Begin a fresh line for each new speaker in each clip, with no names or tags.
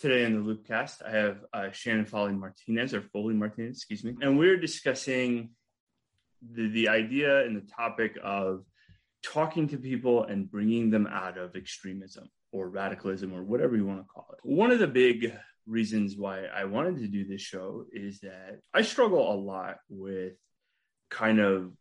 Today on the Loopcast, I have uh, Shannon Foley Martinez, or Foley Martinez, excuse me, and we're discussing the, the idea and the topic of talking to people and bringing them out of extremism or radicalism or whatever you want to call it. One of the big reasons why I wanted to do this show is that I struggle a lot with kind of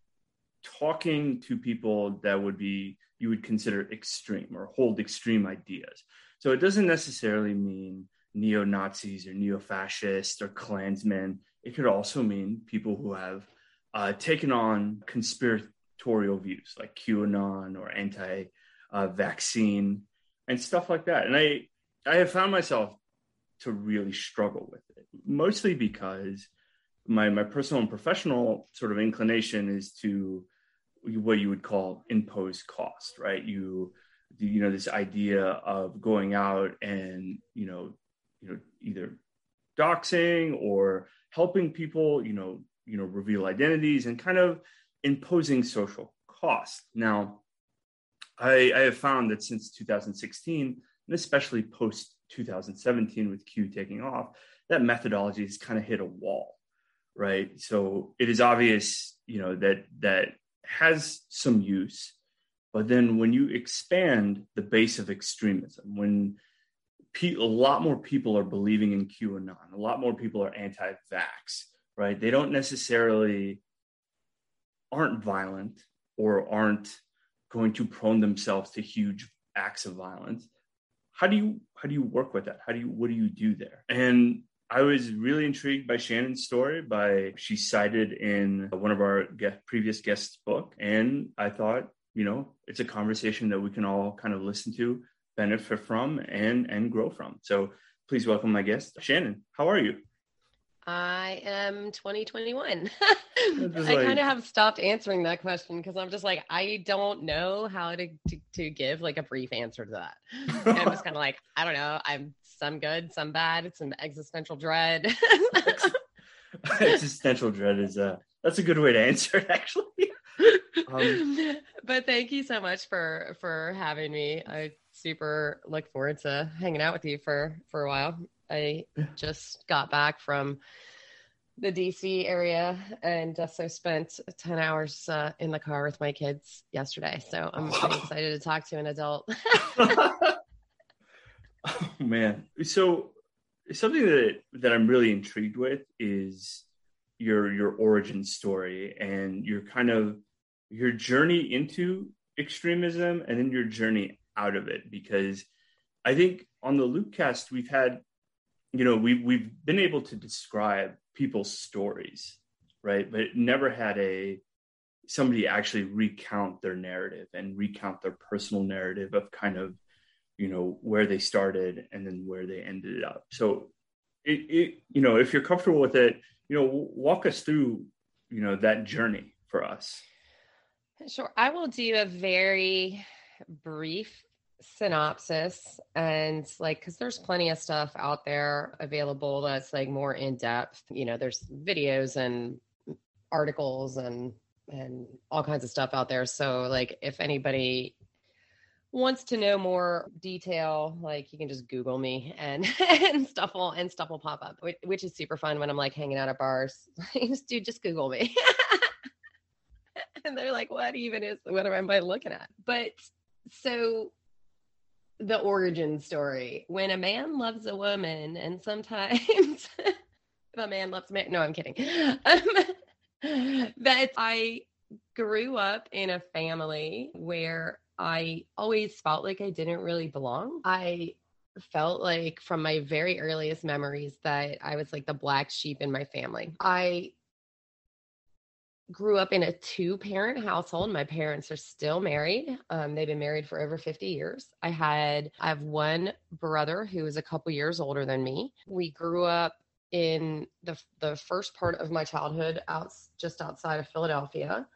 talking to people that would be you would consider extreme or hold extreme ideas. So it doesn't necessarily mean neo Nazis or neo fascists or Klansmen. It could also mean people who have uh, taken on conspiratorial views like QAnon or anti uh, vaccine and stuff like that. And I, I have found myself to really struggle with it, mostly because my, my personal and professional sort of inclination is to what you would call imposed cost, right? You you know this idea of going out and you know you know either doxing or helping people you know you know reveal identities and kind of imposing social cost now i i have found that since 2016 and especially post 2017 with q taking off that methodology has kind of hit a wall right? So it is obvious you know that that has some use but then when you expand the base of extremism, when pe- a lot more people are believing in QAnon, a lot more people are anti-vax, right? They don't necessarily aren't violent or aren't going to prone themselves to huge acts of violence. How do you how do you work with that? How do you what do you do there? And I was really intrigued by Shannon's story. By she cited in one of our get, previous guests' book, and I thought you know, it's a conversation that we can all kind of listen to, benefit from, and and grow from. So please welcome my guest, Shannon. How are you?
I am 2021. I kind of have stopped answering that question because I'm just like, I don't know how to, to, to give like a brief answer to that. And I'm just kind of like, I don't know. I'm some good, some bad. It's some existential dread.
existential dread is uh that's a good way to answer it actually.
Um, but thank you so much for for having me. I super look forward to hanging out with you for for a while. I just got back from the DC area and uh, so spent 10 hours uh, in the car with my kids yesterday. So I'm pretty excited to talk to an adult.
oh man. So something that that I'm really intrigued with is your your origin story and your kind of your journey into extremism and then your journey out of it because i think on the loopcast we've had you know we we've been able to describe people's stories right? But never had a somebody actually recount their narrative and recount their personal narrative of kind of you know where they started and then where they ended up. So it, it you know if you're comfortable with it you know walk us through you know that journey for us.
Sure. I will do a very brief synopsis and like because there's plenty of stuff out there available that's like more in depth you know there's videos and articles and and all kinds of stuff out there. So like if anybody wants to know more detail like you can just google me and and stuff will and stuff will pop up which, is super fun when i'm like hanging out at bars. Just dude just google me. And they're like, what even is, what am I looking at? But so the origin story when a man loves a woman, and sometimes if a man loves a man, no, I'm kidding. Um, that I grew up in a family where I always felt like I didn't really belong. I felt like from my very earliest memories that I was like the black sheep in my family. I grew up in a two parent household. My parents are still married. Um, they've been married for over 50 years. I had, I have one brother who is a couple years older than me. We grew up in the the first part of my childhood out just outside of Philadelphia.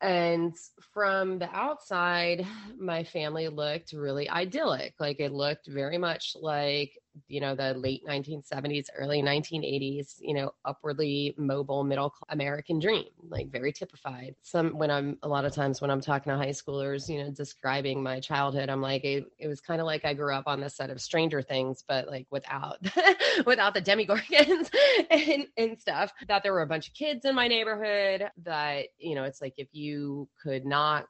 And from the outside, my family looked really idyllic. Like it looked very much like you know the late 1970s early 1980s you know upwardly mobile middle american dream like very typified. Some when i'm a lot of times when i'm talking to high schoolers you know describing my childhood i'm like it, it was kind of like i grew up on the set of stranger things but like without without the demogorgons and, and stuff. That there were a bunch of kids in my neighborhood that you know it's like if you could knock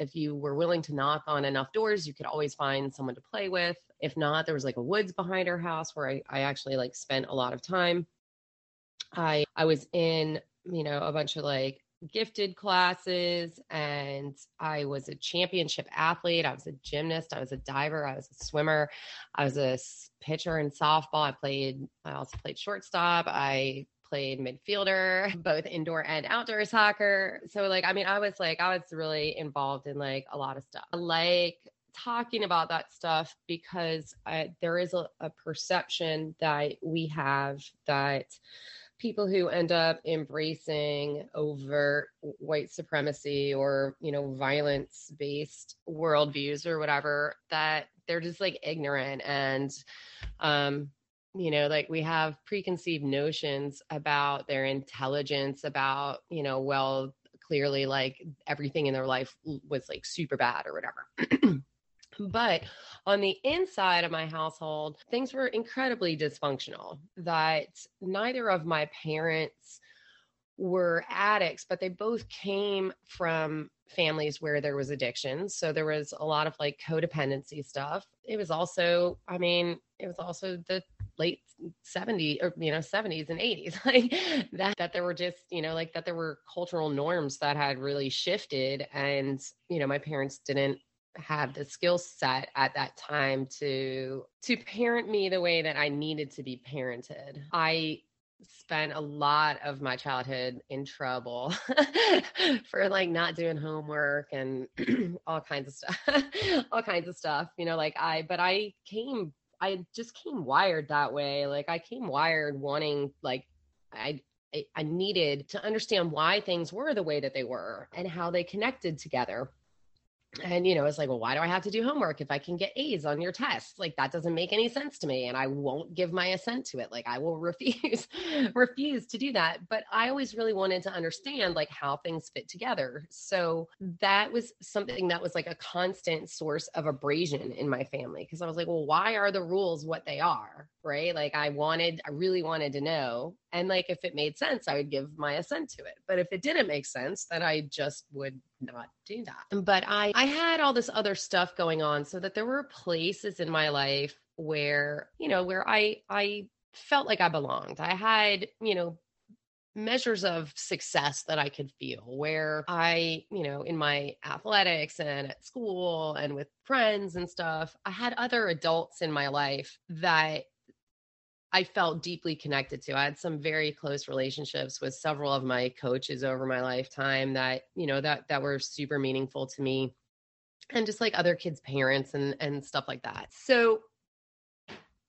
if you were willing to knock on enough doors, you could always find someone to play with. If not, there was like a woods behind our house where I, I actually like spent a lot of time. I I was in, you know, a bunch of like gifted classes and I was a championship athlete. I was a gymnast. I was a diver. I was a swimmer. I was a pitcher in softball. I played, I also played shortstop. I played midfielder, both indoor and outdoor soccer. So like, I mean, I was like, I was really involved in like a lot of stuff. Like talking about that stuff because there is a, a perception that we have that people who end up embracing overt white supremacy or you know violence based worldviews or whatever that they're just like ignorant and um you know like we have preconceived notions about their intelligence about you know well clearly like everything in their life was like super bad or whatever. But on the inside of my household things were incredibly dysfunctional that neither of my parents were addicts but they both came from families where there was addiction. So there was a lot of like codependency stuff. It was also i mean it was also the late 70s or you know 70s and 80s like that that there were just you know like that there were cultural norms that had really shifted and you know my parents didn't have the skill set at that time to to parent me the way that I needed to be parented. I spent a lot of my childhood in trouble for like not doing homework and all kinds of stuff all kinds of stuff you know like i but i came I just came wired that way. Like I came wired wanting like I I needed to understand why things were the way that they were and how they connected together and you know it's like well why do i have to do homework if i can get a's on your tests? Like that doesn't make any sense to me and i won't give my assent to it. Like i will refuse refuse to do that. But i always really wanted to understand like how things fit together. So that was something that was like a constant source of abrasion in my family because i was like well why are the rules what they are right? Like i wanted i really wanted to know and like if it made sense i would give my assent to it. But if it didn't make sense then i just would not do that. Um, but i i had all this other stuff going on so that there were places in my life where you know where i i felt like i belonged. I had you know measures of success that I could feel where I, you know, in my athletics and at school and with friends and stuff, I had other adults in my life that I felt deeply connected to. I had some very close relationships with several of my coaches over my lifetime that, you know, that that were super meaningful to me. And just like other kids' parents and and stuff like that. So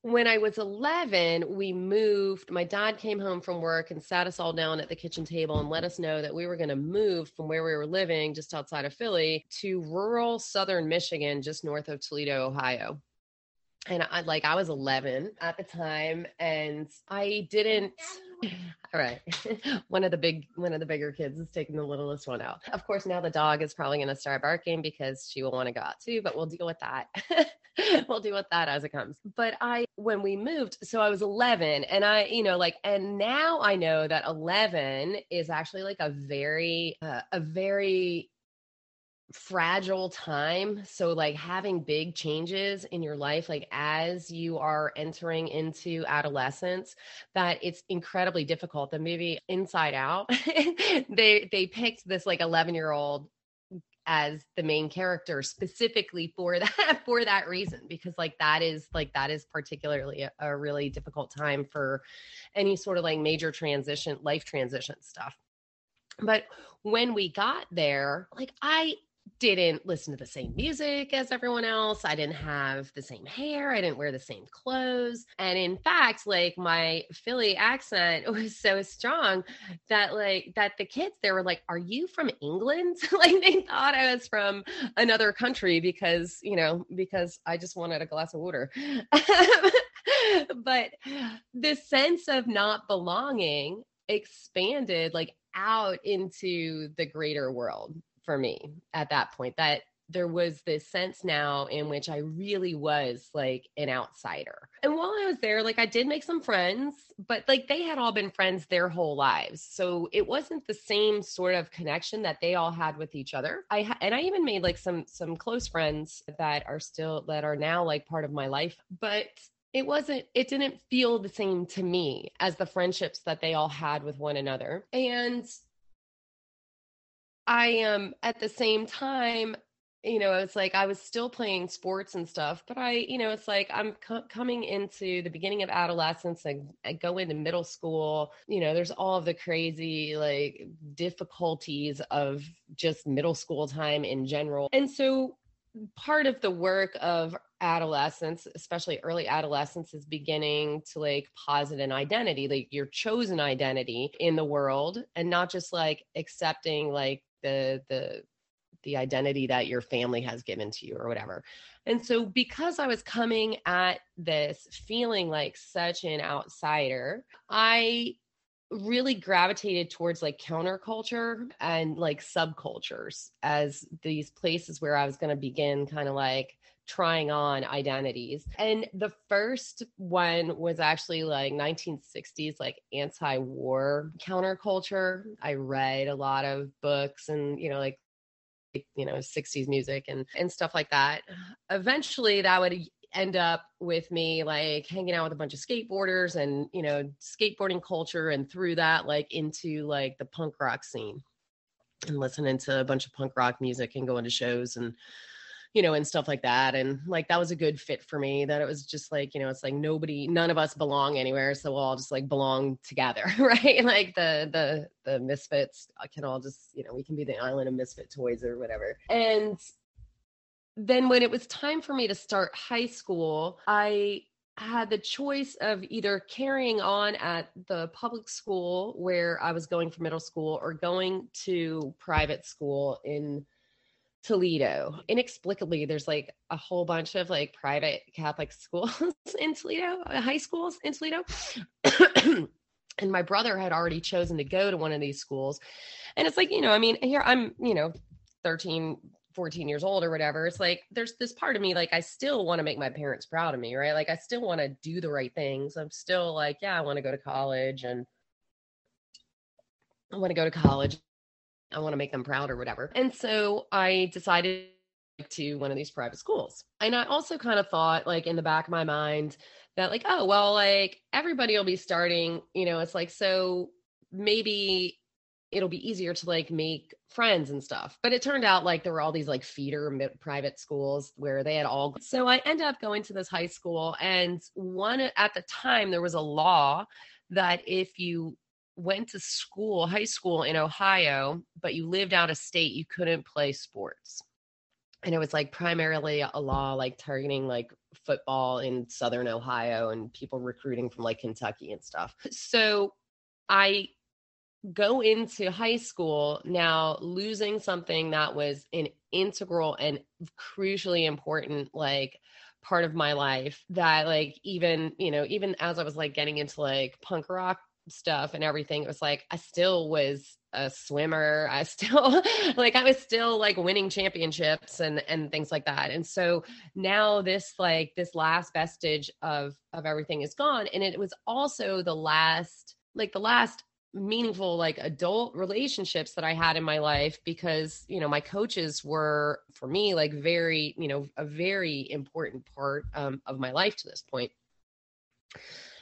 when I was 11, we moved. My dad came home from work and sat us all down at the kitchen table and let us know that we were going to move from where we were living just outside of Philly to rural southern Michigan, just north of Toledo, Ohio and I like I was 11 at the time and I didn't all right. One of the big one of the bigger kids is taking the littlest one out. Of course now the dog is probably going to start barking because she will want to go out too but we'll deal with that. We'll deal with that as it comes. But i when we moved so i was 11 and i you know like and now i know that 11 is actually like a very uh, a very fragile time. So, like having big changes in your life, like as you are entering into adolescence, that it's incredibly difficult. The movie Inside Out, they they picked this like 11 year old as the main character specifically for that for that reason because like that is like that is particularly a, a really difficult time for any sort of like major transition life transition stuff but when we got there like i didn't listen to the same music as everyone else. I didn't have the same hair. I didn't wear the same clothes. And in fact, like my Philly accent was so strong that like that the kids they were like, "Are you from England?" like they thought I was from another country because, you know, because I just wanted a glass of water. but the sense of not belonging expanded like out into the greater world for me at that point that there was this sense now in which I really was like an outsider. And while I was there, like I did make some friends, but like they had all been friends their whole lives. So it wasn't the same sort of connection that they all had with each other. I ha- and I even made like some some close friends that are still that are now like part of my life, but it wasn't it didn't feel the same to me as the friendships that they all had with one another. And I am um, at the same time, you know, it's like I was still playing sports and stuff, but I, you know, it's like I'm co- coming into the beginning of adolescence and I go into middle school. You know, there's all of the crazy like difficulties of just middle school time in general. And so part of the work of adolescence especially early adolescence is beginning to like posit an identity like your chosen identity in the world and not just like accepting like the the the identity that your family has given to you or whatever. And so because I was coming at this feeling like such an outsider, I really gravitated towards like counterculture and like subcultures as these places where I was going to begin kind of like trying on identities. And the first one was actually like 1960s, like anti war counterculture. I read a lot of books and, you know, like, you know 60s music and and stuff like that eventually that would end up with me like hanging out with a bunch of skateboarders and you know skateboarding culture and through that like into like the punk rock scene and listening to a bunch of punk rock music and going to shows and you know, and stuff like that. And like that was a good fit for me. That it was just like, you know, it's like nobody, none of us belong anywhere, so we'll all just like belong together, right? Like the the the misfits can all just, you know, we can be the island of misfit toys or whatever. And then when it was time for me to start high school, I had the choice of either carrying on at the public school where I was going for middle school or going to private school in Toledo. Inexplicably, there's like a whole bunch of like private Catholic schools in Toledo, uh, high schools in Toledo. and my brother had already chosen to go to one of these schools. And it's like, you know, I mean, here I'm, you know, 13, 14 years old or whatever. It's like there's this part of me, like, I still want to make my parents proud of me, right? Like, I still want to do the right things. I'm still like, yeah, I want to go to college and I want to go to college I want to make them proud or whatever. And so I decided to one of these private schools. And I also kind of thought, like, in the back of my mind, that, like, oh, well, like, everybody will be starting, you know, it's like, so maybe it'll be easier to like make friends and stuff. But it turned out like there were all these like feeder private schools where they had all. So I ended up going to this high school, and one at the time there was a law that if you went to school, high school in Ohio, but you lived out of state, you couldn't play sports. And it was like primarily a law like targeting like football in southern Ohio and people recruiting from like Kentucky and stuff. So I go into high school now losing something that was an integral and crucially important like part of my life that like even you know even as i was like getting into like punk rock stuff and everything, it was like I still was a swimmer. I still like I was still like winning championships and and things like that. And so now this like this last vestige of of everything is gone and it was also the last like the last meaningful like adult relationships that I had in my life because you know my coaches were for me like very you know a very important part um, of my life to this point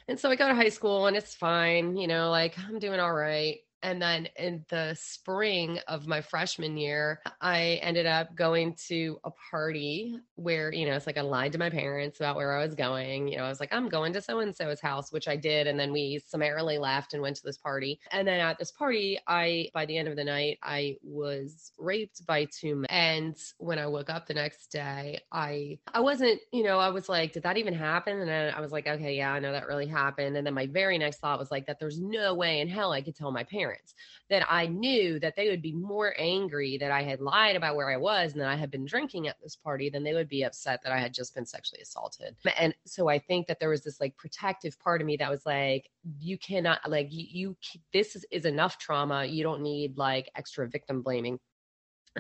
and so I go to high school and it's fine, you know, like I'm doing all right. And then in the spring of my freshman year, I ended up going to a party where, you know, it's like I lied to my parents about where I was going. You know, I was like, I'm going to so and so's house, which I did. And then we summarily left and went to this party. And then at this party, I, by the end of the night, I was raped by two men. And when I woke up the next day, I, I wasn't, you know, I was like, did that even happen? And then I was like, okay, yeah, I know that really happened. And then my very next thought was like, that there's no way in hell I could tell my parents parents that I knew that they would be more angry that I had lied about where I was and that I had been drinking at this party than they would be upset that I had just been sexually assaulted. And so I think that there was this like protective part of me that was like, you cannot, like, you, you this is, is enough trauma. You don't need like extra victim blaming.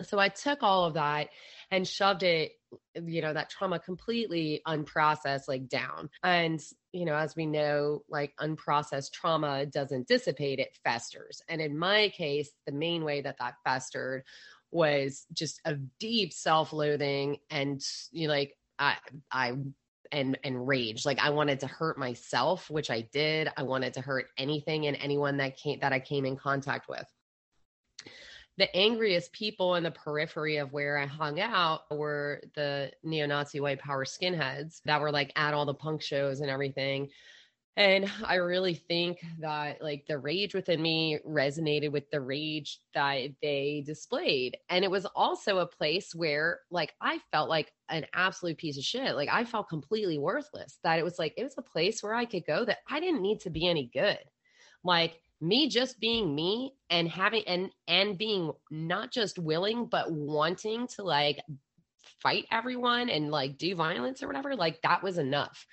So I took all of that and shoved it, you know, that trauma completely unprocessed, like down. And, you know, as we know, like unprocessed trauma doesn't dissipate, it festers. And in my case, the main way that that festered was just a deep self loathing and, you know, like, I, I, and and rage like i wanted to hurt myself which i did i wanted to hurt anything and anyone that came that i came in contact with the angriest people in the periphery of where I hung out were the neo Nazi white power skinheads that were like at all the punk shows and everything. And I really think that like the rage within me resonated with the rage that they displayed. And it was also a place where like I felt like an absolute piece of shit. Like I felt completely worthless. That it was like it was a place where I could go that I didn't need to be any good. Like me just being me and having and and being not just willing but wanting to like fight everyone and like do violence or whatever like that was enough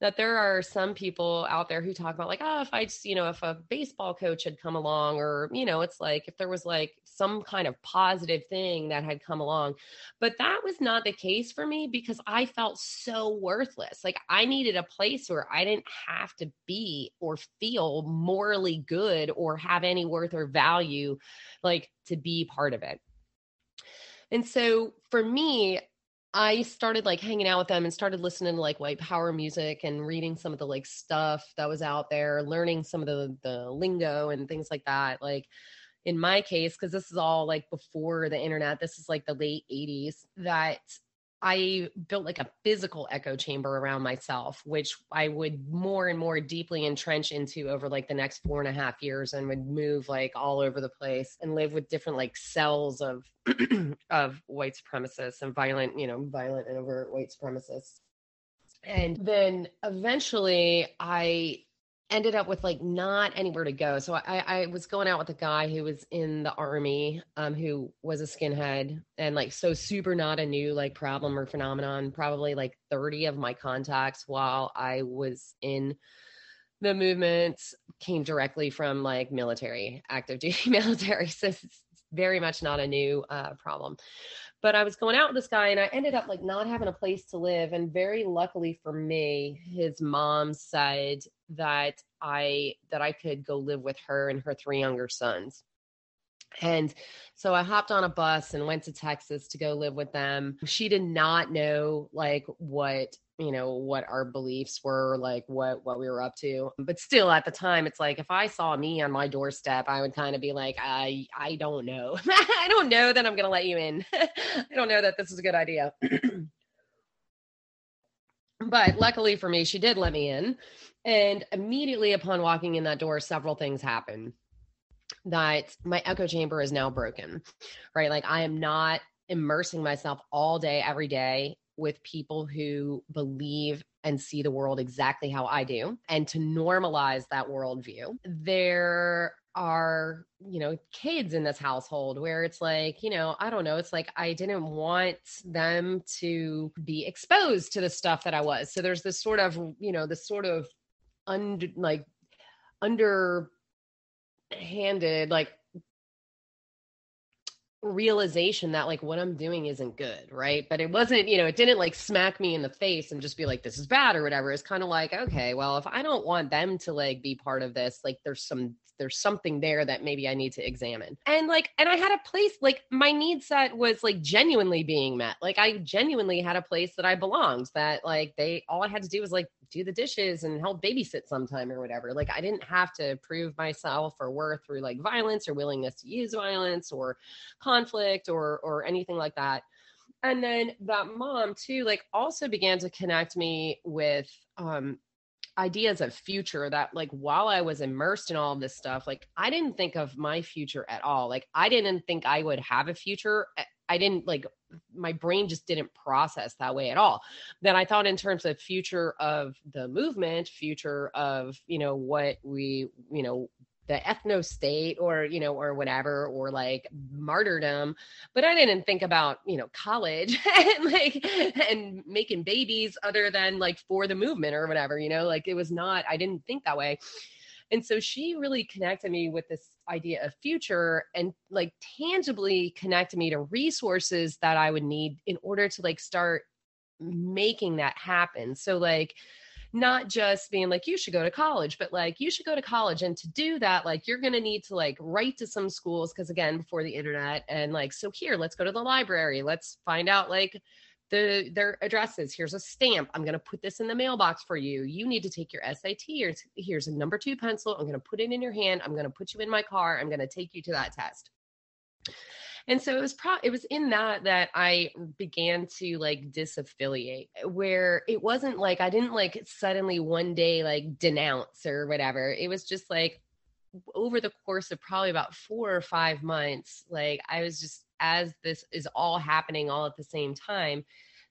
that there are some people out there who talk about like oh if i just you know if a baseball coach had come along or you know it's like if there was like some kind of positive thing that had come along. But that was not the case for me because i felt so worthless. Like i needed a place where i didn't have to be or feel morally good or have any worth or value like to be part of it. And so for me, I started like hanging out with them and started listening to like white power music and reading some of the like stuff that was out there, learning some of the the lingo and things like that. Like in my case, because this is all like before the internet, this is like the late 80s, that I built like a physical echo chamber around myself, which I would more and more deeply entrench into over like the next four and a half years and would move like all over the place and live with different like cells of of white supremacists and violent, you know, violent and overt white supremacists. And then eventually I ended up with like not anywhere to go. So I, I was going out with a guy who was in the army, um, who was a skinhead and like so super not a new like problem or phenomenon. Probably like 30 of my contacts while I was in the movement came directly from like military, active duty military. So it's very much not a new uh, problem but I was going out with this guy and I ended up like not having a place to live. And very luckily for me, his mom said that I that I could go live with her and her three younger sons. And so I hopped on a bus and went to Texas to go live with them. She did not know like what you know what our beliefs were like what what we were up to. But still at the time it's like if i saw me on my doorstep i would kind of be like i i don't know. I don't know that i'm gonna let you in. I don't know that this is a good idea. But luckily for me she did let me in and immediately upon walking in that door several things happen that my echo chamber is now broken right like i am not immersing myself all day every day with people who believe and see the world exactly how I do and to normalize that worldview. There are, you know, kids in this household where it's like, you know, I don't know, it's like I didn't want them to be exposed to the stuff that I was. So there's this sort of, you know, this sort of under like underhanded like realization that like what I'm doing isn't good, right? But it wasn't, you know, it didn't like smack me in the face and just be like this is bad or whatever. It's kind of like, okay, well, if I don't want them to like be part of this, like there's some there's something there that maybe I need to examine. And like and I had a place like my need set was like genuinely being met. Like I genuinely had a place that I belonged that like they all I had to do was like do the dishes and help babysit sometime or whatever. Like I didn't have to prove myself or worth through like violence or willingness to use violence or conflict or or anything like that. And then that mom too, like also began to connect me with um ideas of future that like while I was immersed in all this stuff, like I didn't think of my future at all. Like I didn't think I would have a future. I didn't like my brain just didn't process that way at all. Then I thought in terms of future of the movement, future of, you know, what we, you know, the ethno state or you know or whatever or like martyrdom. But i didn't think about you know college and like and making babies other than like for the movement or whatever you know? Like it was not i didn't think that way. And so she really connected me with this idea of future and like tangibly connected me to resources that i would need in order to like start making that happen. So like not just being like you should go to college but like you should go to college and to do that like you're going to need to like write to some schools because again before the internet and like so here let's go to the library. Let's find out like the their addresses. Here's a stamp. I'm going to put this in the mailbox for you. You need to take your sat here's, here's a number two pencil. I'm going to put it in your hand. I'm going to put you in my car. I'm going to take you to that test and so it was pro it was in that that i began to like disaffiliate where it wasn't like i didn't like suddenly one day like denounce or whatever. It was just like over the course of probably about four or five months like i was just as this is all happening all at the same time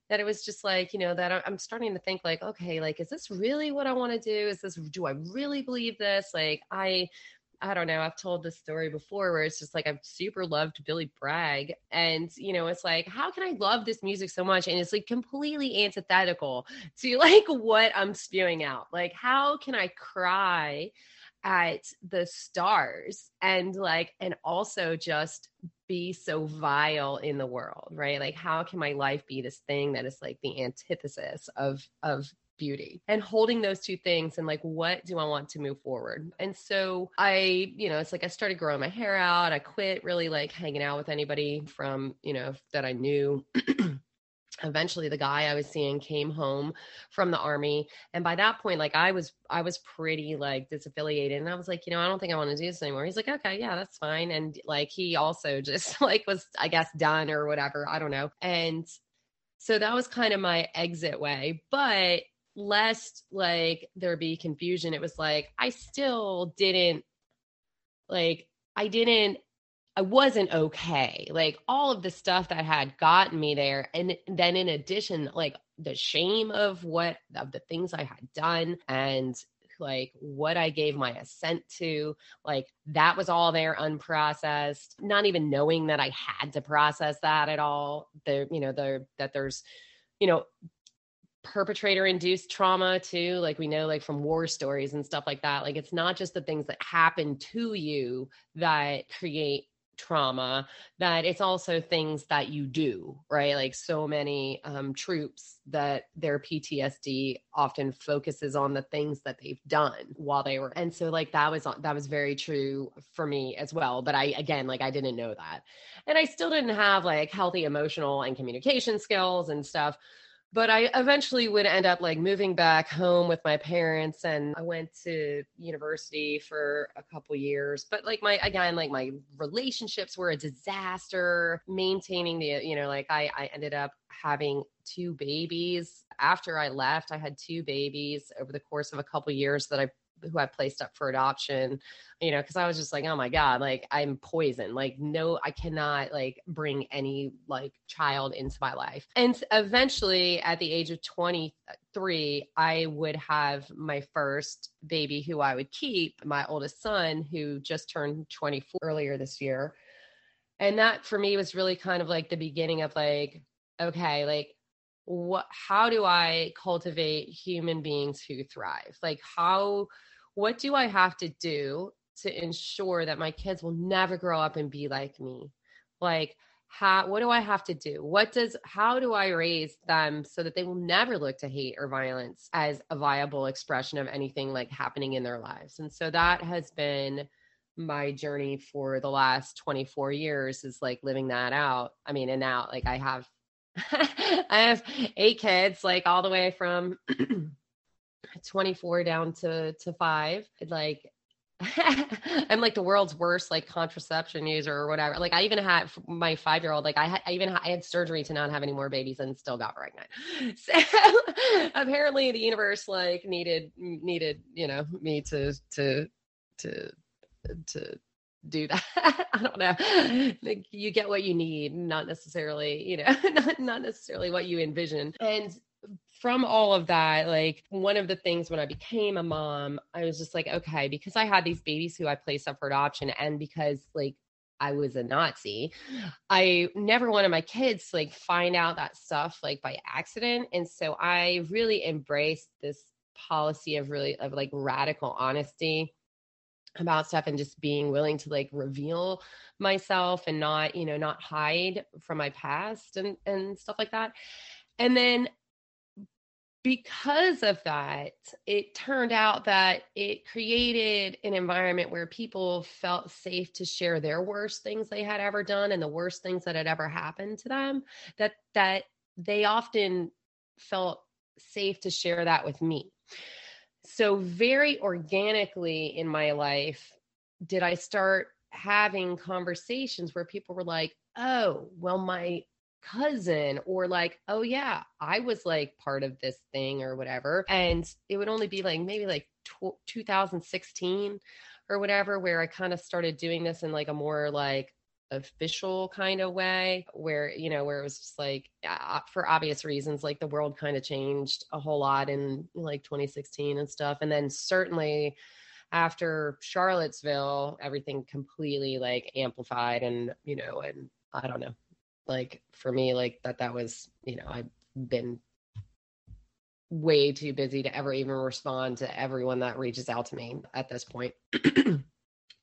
that it was just like you know that i'm starting to think like okay like is this really what i want to do? Is this do i really believe this? Like i I don't know. I've told this story before where it's just like I've super loved Billy Bragg. And, you know, it's like, how can I love this music so much? And it's like completely antithetical to like what I'm spewing out. Like, how can I cry at the stars and like, and also just be so vile in the world, right? Like, how can my life be this thing that is like the antithesis of, of beauty and holding those two things and like what do i want to move forward? And so i you know it's like i started growing my hair out. I quit really like hanging out with anybody from you know that i knew. Eventually the guy i was seeing came home from the army and by that point like i was i was pretty like disaffiliated and i was like you know i don't think i want to do this anymore. He's like okay yeah that's fine. And like he also just like was i guess done or whatever i don't know. And so that was kind of my exit way but lest like there be confusion it was like i still didn't like i didn't i wasn't okay like all of the stuff that had gotten me there and then in addition like the shame of what of the things i had done and like what I gave my assent to, like that was all there unprocessed, not even knowing that I had to process that at all. The, you know, the that there's, you know, perpetrator induced trauma too like we know like from war stories and stuff like that. Like it's not just the things that happen to you that create trauma that it's also things that you do right? Like so many um, troops that their ptsd often focuses on the things that they've done while they were and so like that was that was very true for me as well but i again like i didn't know that. And i still didn't have like healthy emotional and communication skills and stuff but I eventually would end up like moving back home with my parents and I went to university for a couple years. But like my again like my relationships were a disaster. Maintaining the you know like I I ended up having two babies. After I left I had two babies over the course of a couple years that I who I placed up for adoption, you know, because I was just like, oh my God, like I'm poison. Like, no, I cannot like bring any like child into my life. And eventually at the age of 23, I would have my first baby who I would keep, my oldest son, who just turned 24 earlier this year. And that for me was really kind of like the beginning of like, okay, like what how do i cultivate human beings who thrive like how what do I have to do to ensure that my kids will never grow up and be like me? Like, how what do I have to do? What does how do I raise them so that they will never look to hate or violence as a viable expression of anything like happening in their lives? And so that has been my journey for the last 24 years is like living that out. I mean, and now like I have I have eight kids, like all the way from 24 down to to five like I'm like the world's worst like contraception user or whatever. Like I even had my five year old. Like I, I even I had surgery to not have any more babies and still got pregnant. So apparently the universe like needed needed you know me to to to to do that. I don't know. Like you get what you need, not necessarily you know not not necessarily what you envision. And from all of that, like one of the things when I became a mom, I was just like, okay, because I had these babies who I placed up for adoption, and because like I was a Nazi, I never wanted my kids to like find out that stuff like by accident. And so I really embraced this policy of really of like radical honesty about stuff and just being willing to like reveal myself and not you know not hide from my past and and stuff like that and then because of that, it turned out that it created an environment where people felt safe to share their worst things they had ever done and the worst things that had ever happened to them. That that they often felt safe to share that with me. So very organically in my life did I start having conversations where people were like, "Oh, well my cousin or like oh yeah i was like part of this thing or whatever. And it would only be like maybe like tw- 2016 or whatever where i kind of started doing this in like a more like official kind of way where you know where it was just like uh, for obvious reasons like the world kind of changed a whole lot in like 2016 and stuff. And then certainly after charlottesville everything completely like amplified and you know and i don't know like for me like that that was you know i've been way too busy to ever even respond to everyone that reaches out to me at this point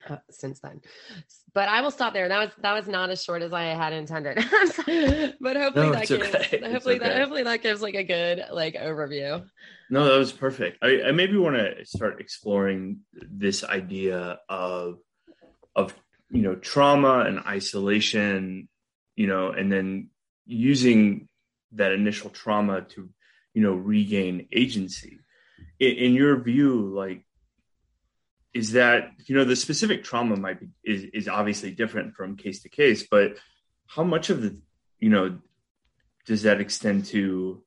Uh, since then but i will stop there that was that was not as short as i had intended but hopefully no, that gives okay. hopefully okay. that hopefully that gives like a good like overview
no that was perfect i, I maybe want to start exploring this idea of of you know trauma and isolation you know, and then using that initial trauma to, you know, regain agency. In, in your view, like, is that you know the specific trauma might be is is obviously different from case to case, but how much of the you know does that extend to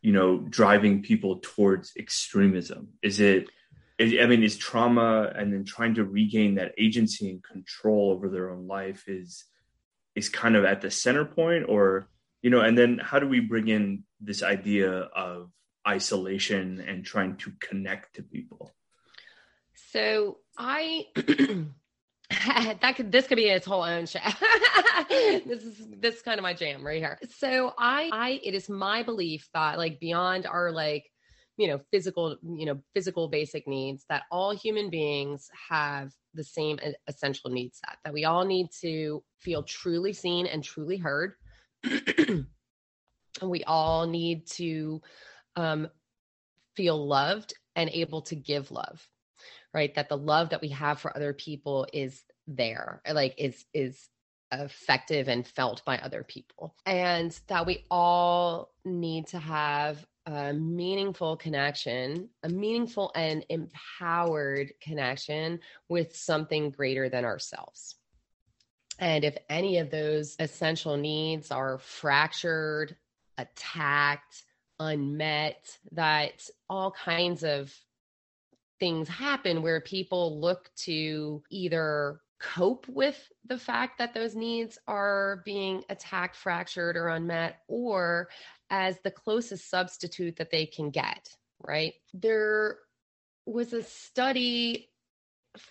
you know driving people towards extremism? Is it I mean, is trauma and then trying to regain that agency and control over their own life is is kind of at the center point or you know and then how do we bring in this idea of isolation and trying to connect to people
so i that could this could be its whole own show. This is this is kind of my jam right here. So i i it is my belief that like beyond our like you know physical you know physical basic needs that all human beings have the same essential needs set that we all need to feel truly seen and truly heard. And we all need to um, feel loved and able to give love right that the love that we have for other people is there like is is effective and felt by other people and that we all need to have a meaningful connection, a meaningful and empowered connection with something greater than ourselves. And if any of those essential needs are fractured, attacked, unmet, that all kinds of things happen where people look to either cope with the fact that those needs are being attacked, fractured, or unmet, or as the closest substitute that they can get, right? There was a study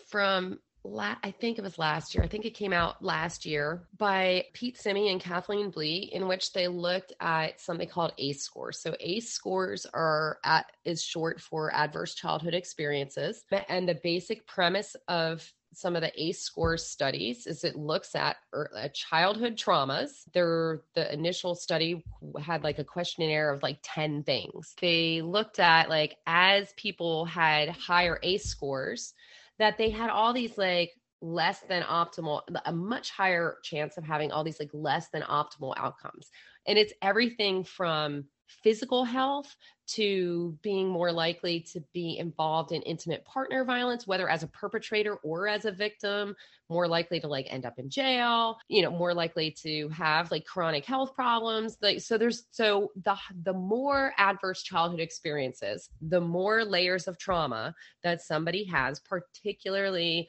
from La- I think it was last year. I think it came out last year by Pete Simi and Kathleen Blee, in which they looked at something called ACE scores. So ACE scores are at is short for adverse childhood experiences, and the basic premise of some of the ACE scores studies is it looks at er, childhood traumas. There, the initial study had like a questionnaire of like 10 things. They looked at like as people had higher ACE scores, that they had all these like less than optimal, a much higher chance of having all these like less than optimal outcomes. And it's everything from physical health to being more likely to be involved in intimate partner violence whether as a perpetrator or as a victim more likely to like end up in jail you know more likely to have like chronic health problems like so there's so the the more adverse childhood experiences the more layers of trauma that somebody has particularly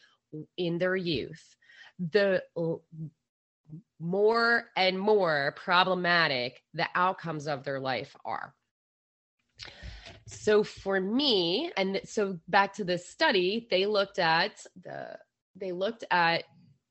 in their youth the more and more problematic the outcomes of their life are. So for me, and so back to this study, they looked at the they looked at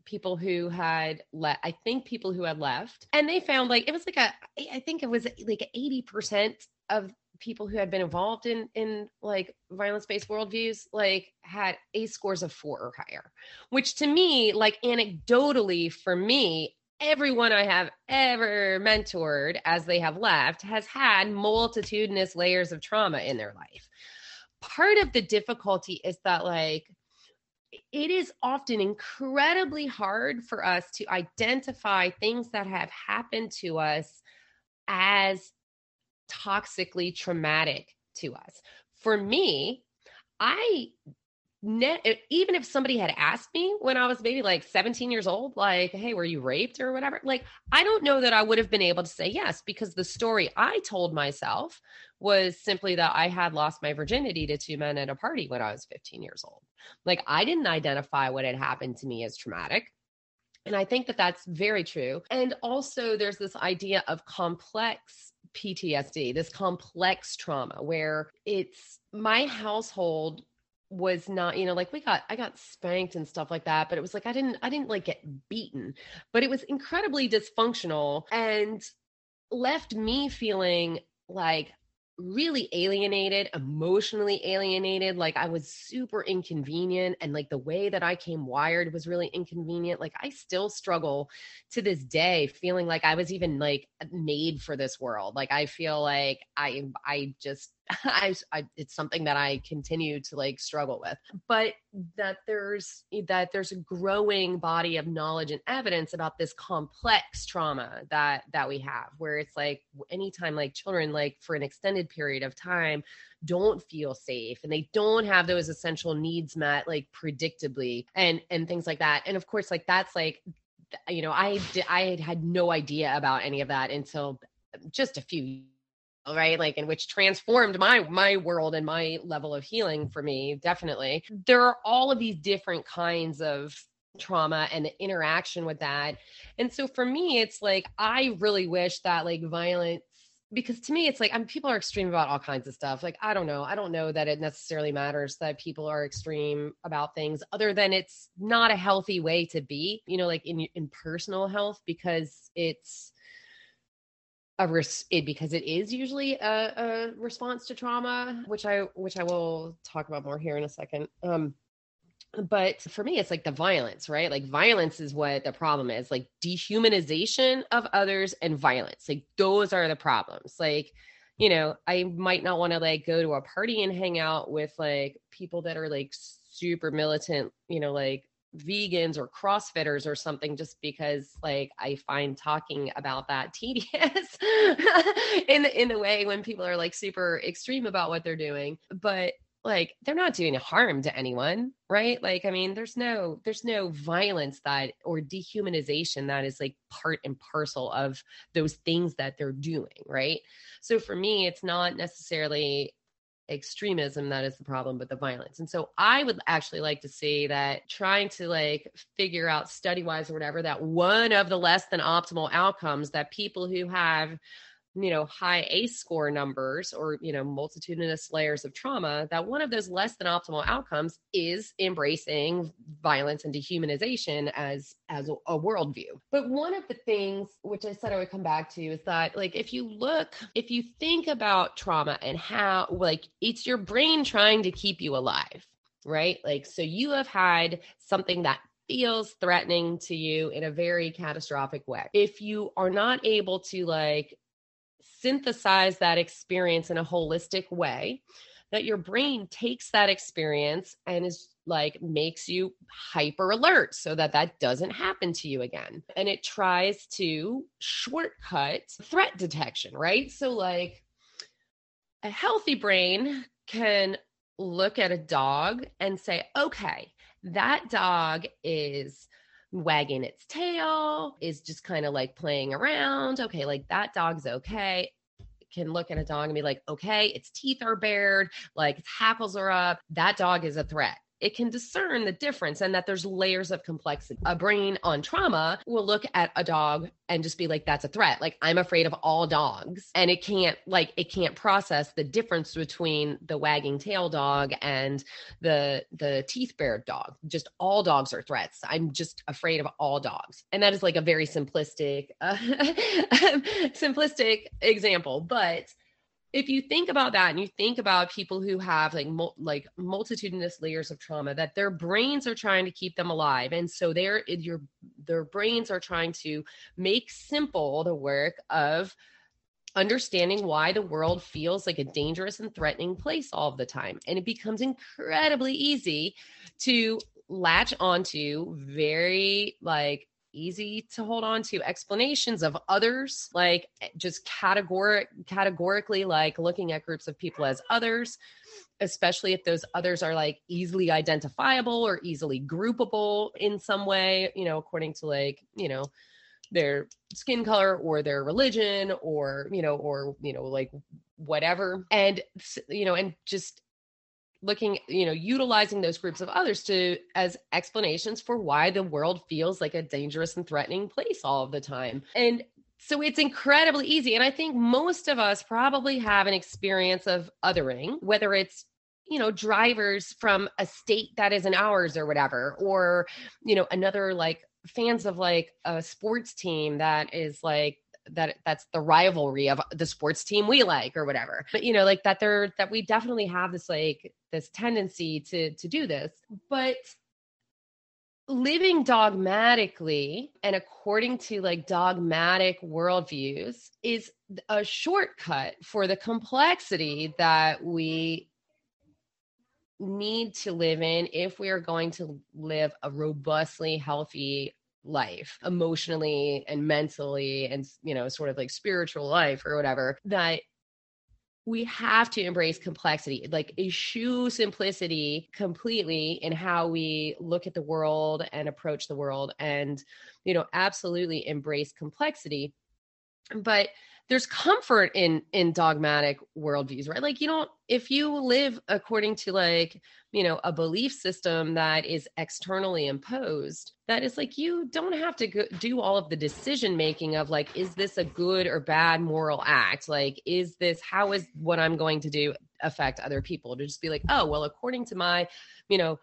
people who had left i think people who had left and they found like it was like a i think it was like 80% of people who had been involved in in like violence based worldviews like had ACE scores of four or higher which to me like anecdotally for me everyone I have ever mentored as they have left has had multitudinous layers of trauma in their life. Part of the difficulty is that, like, it is often incredibly hard for us to identify things that have happened to us as toxically traumatic to us. For me, I ne- even if somebody had asked me when I was maybe like 17 years old, like, hey, were you raped or whatever? Like, I don't know that I would have been able to say yes because the story I told myself was simply that I had lost my virginity to two men at a party when I was 15 years old. Like, I didn't identify what had happened to me as traumatic. And I think that that's very true. And also, there's this idea of complex PTSD, this complex trauma where it's my household was not you know like we got i got spanked and stuff like that but it was like i didn't i didn't like get beaten but it was incredibly dysfunctional and left me feeling like really alienated, emotionally alienated. Like I was super inconvenient. And like the way that I came wired was really inconvenient. Like I still struggle to this day feeling like I was even like made for this world. Like I feel like I, I just, I, I, it's something that I continue to like struggle with, but that there's eh, that there's a growing body of knowledge and evidence about this complex trauma that that we have, where it's like anytime like children like for an extended period of time don't feel safe and they don't have those essential needs met like predictably and and things like that, and of course like that's like you know I I had no idea about any of that until just a few right? Like and which transformed my my world and my level of healing for me definitely. Mm-hmm. There are all of these different kinds of trauma and the interaction with that. And so for me it's like i really wish that like violence because to me it's like I mean, people are extreme about all kinds of stuff. Like i don't know. I don't know that it necessarily matters that people are extreme about things other than it's not a healthy way to be you know like in in personal health because it's a res- it, because it is usually a, a, response to trauma which i which i will talk about more here in a second. Um but for me it's like the violence right? Like violence is what the problem is. Like dehumanization of others and violence. Like those are the problems. Like you know i might not want to like go to a party and hang out with like people that are like super militant you know like vegans or crossfitters or something just because like i find talking about that tedious in in a way when people are like super extreme about what they're doing. But like they're not doing harm to anyone right? Like i mean there's no there's no violence that or dehumanization that is like part and parcel of those things that they're doing right? So for me it's not necessarily extremism that is the problem but the violence. And so i would actually like to see that trying to like figure out study wise or whatever that one of the less than optimal outcomes that people who have you know high ACE score numbers or you know multitudinous layers of trauma that one of those less than optimal outcomes is embracing violence and dehumanization as as a, worldview but one of the things which i said i would come back to is that like if you look if you think about trauma and how like it's your brain trying to keep you alive right like so you have had something that feels threatening to you in a very catastrophic way. If you are not able to like synthesize that experience in a holistic way that your brain takes that experience and is like makes you hyper alert so that that doesn't happen to you again. And it tries to shortcut threat detection right? So like a healthy brain can look at a dog and say, okay, that dog is wagging its tail, is just kind of like playing around. Okay, like that dog's okay. Can look at a dog and be like, okay, its teeth are bared, like its hackles are up. That dog is a threat it can discern the difference and that there's layers of complexity. A brain on trauma will look at a dog and just be like, that's a threat. Like, I'm afraid of all dogs. And it can't, like, it can't process the difference between the wagging tail dog and the, the teeth bared dog. Just all dogs are threats. I'm just afraid of all dogs. And that is like a very simplistic, uh, simplistic example. But if you think about that and you think about people who have like mul- like multitudinous layers of trauma that their brains are trying to keep them alive. And so their your their brains are trying to make simple the work of understanding why the world feels like a dangerous and threatening place all the time. And it becomes incredibly easy to latch onto very like easy to hold on to explanations of others like eh, just categoric categorically like looking at groups of people as others especially if those others are like easily identifiable or easily groupable in some way you know according to like you know their skin color or their religion or you know or you know like whatever. And you know and just looking you know utilizing those groups of others to as explanations for why the world feels like a dangerous and threatening place all of the time. And so it's incredibly easy. And i think most of us probably have an experience of othering whether it's you know drivers from a state that isn't ours or whatever or you know another like fans of like a sports team that is like that that's the rivalry of the sports team we like or whatever. But you know like that there that we definitely have this like this tendency to to do this. But living dogmatically and according to like dogmatic worldviews is a shortcut for the complexity that we need to live in if we are going to live a robustly healthy life emotionally and mentally and you know sort of like spiritual life or whatever that we have to embrace complexity, like eschew simplicity completely in how we look at the world and approach the world, and, you know, absolutely embrace complexity. But there's comfort in in dogmatic worldviews right? Like you don't if you live according to like you know a belief system that is externally imposed that is like you don't have to go, do all of the decision making of like is this a good or bad moral act? Like is this how is what i'm going to do affect other people? To just be like oh well according to my you know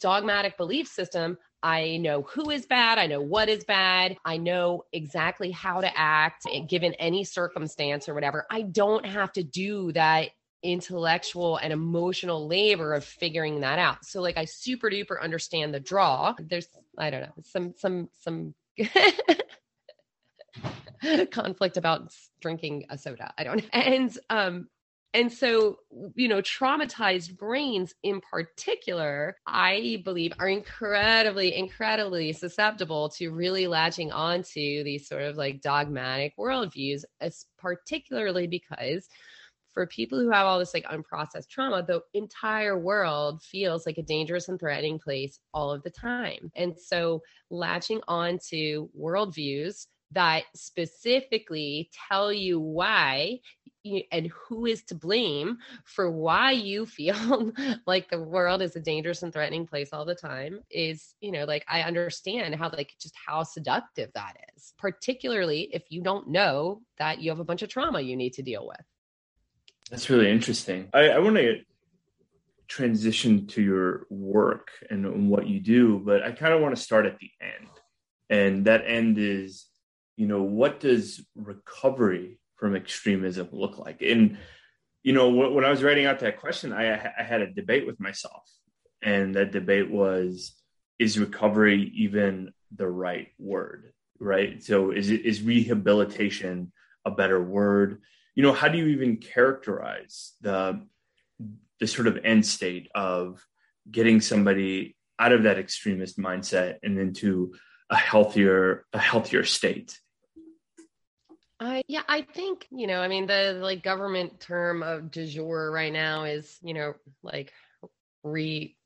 dogmatic belief system I know who is bad. I know what is bad. I know exactly how to act given any circumstance or whatever. I don't have to do that intellectual and emotional labor of figuring that out. So like I super duper understand the draw. There's I don't know, some some some conflict about drinking a soda. I don't. And um and so, you know, traumatized brains in particular, I believe, are incredibly, incredibly susceptible to really latching onto these sort of like dogmatic worldviews, particularly because for people who have all this like unprocessed trauma, the entire world feels like a dangerous and threatening place all of the time. And so latching on to worldviews that specifically tell you why and who is to blame for why you feel like the world is a dangerous and threatening place all the time is you know like i understand how like just how seductive that is particularly if you don't know that you have a bunch of trauma you need to deal with.
That's really interesting. I, I want to transition to your work and, and what you do but i kind of want to start at the end. And that end is you know what does recovery from extremism look like? And you know, when I was writing out that question, I, I had a debate with myself, and that debate was: Is recovery even the right word? Right? So, is is rehabilitation a better word? You know, how do you even characterize the the sort of end state of getting somebody out of that extremist mindset and into a healthier a healthier state
I yeah, I think, you know, I mean the like government term of du jour right now is, you know, like re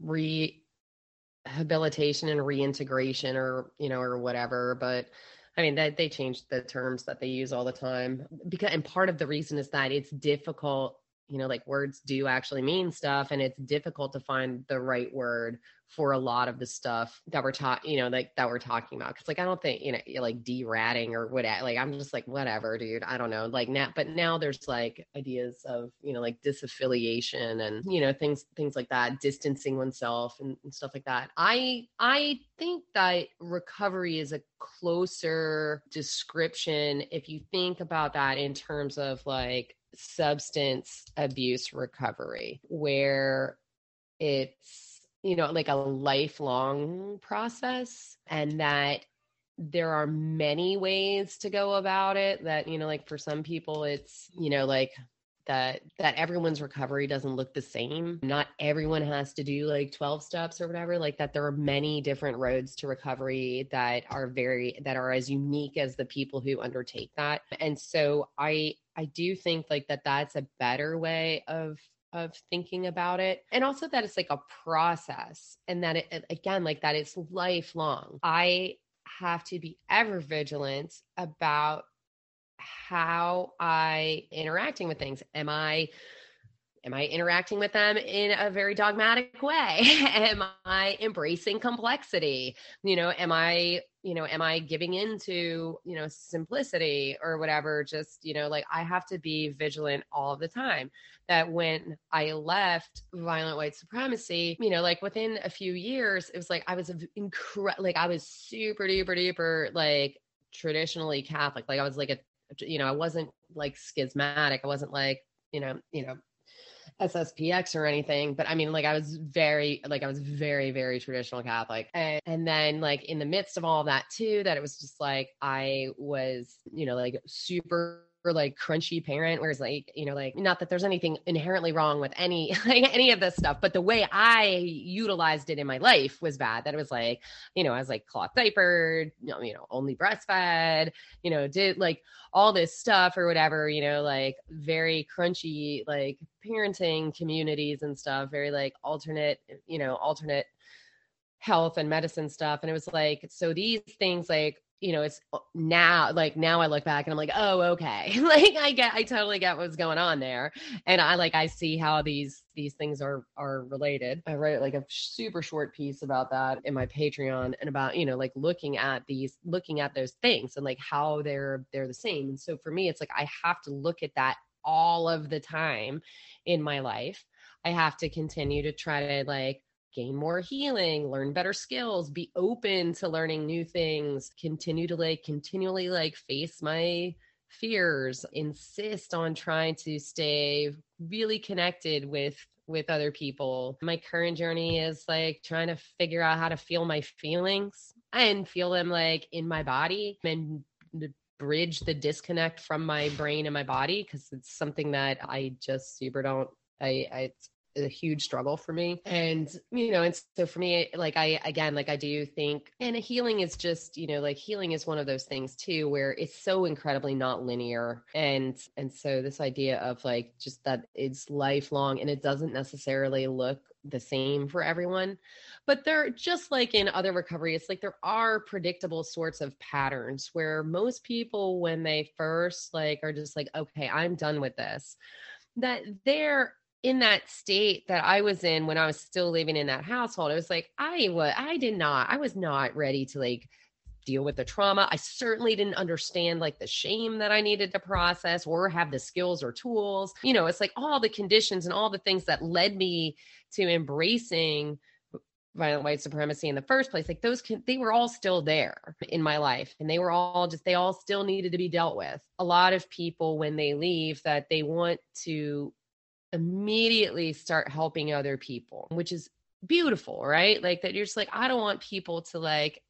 rehabilitation and reintegration or, you know, or whatever, but I mean that they change the terms that they use all the time because and part of the reason is that it's difficult you know like words do actually mean stuff and it's difficult to find the right word for a lot of the stuff that we're talking you know like that we're talking about. Because like i don't think you know like de-ratting or whatever, like i'm just like whatever dude i don't know like now but now there's like ideas of you know like disaffiliation and you know things things like that distancing oneself and, and stuff like that. I i think that recovery is a closer description if you think about that in terms of like substance abuse recovery where it's you know like a lifelong process and that there are many ways to go about it that you know like for some people it's you know like that that everyone's recovery doesn't look the same. Not everyone has to do like 12 steps or whatever like that there are many different roads to recovery that are very that are as unique as the people who undertake that. And so i i do think like that that's a better way of of thinking about it and also that it's like a process and that it again like that it's lifelong i have to be ever vigilant about how I interacting with things. Am I am I interacting with them in a very dogmatic way? am I embracing complexity? You know, am I, you know, am I giving into, you know, simplicity or whatever? Just, you know, like I have to be vigilant all the time that when I left violent white supremacy, you know, like within a few years, it was like I was incredible, like I was super duper duper like traditionally Catholic. Like I was like a you know, I wasn't like schismatic. I wasn't like, you know, you know, SSPX or anything, but I mean, like I was very, like I was very, very traditional Catholic. And, and then like in the midst of all that too, that it was just like, I was, you know, like super like crunchy parent whereas like you know like not that there's anything inherently wrong with any like any of this stuff but the way i utilized it in my life was bad that it was like you know i was like cloth diapered you know, you know only breastfed you know did like all this stuff or whatever you know like very crunchy like parenting communities and stuff very like alternate you know alternate health and medicine stuff and it was like so these things like you know, it's uh, now like now I look back and I'm like, oh, okay. like I get I totally get what's going on there. And I like I see how these these things are are related. I write like a super short piece about that in my Patreon and about, you know, like looking at these looking at those things and like how they're they're the same. And so for me it's like I have to look at that all of the time in my life. I have to continue to try to like gain more healing, learn better skills, be open to learning new things, continue to like continually like face my fears, insist on trying to stay really connected with with other people. My current journey is like trying to figure out how to feel my feelings and feel them like in my body and bridge the disconnect from my brain and my body because it's something that I just super don't I, I it's a huge struggle for me. Mm-hmm. And you know and so for me like i again like i do think and healing is just you know like healing is one of those things too where it's so incredibly not linear. And and so this idea of like just that it's lifelong and it doesn't necessarily look the same for everyone. But they're just like in other recovery it's like there are predictable sorts of patterns where most people when they first like are just like okay i'm done with this that they're in that state that I was in when I was still living in that household, it was like I was I did not I was not ready to like deal with the trauma. I certainly didn't understand like the shame that I needed to process or have the skills or tools. You know, it's like all the conditions and all the things that led me to embracing violent white supremacy in the first place like those can, they were all still there in my life and they were all just they all still needed to be dealt with a lot of people when they leave that they want to immediately start helping other people, which is beautiful, right? Like that you're just like, I don't want people to like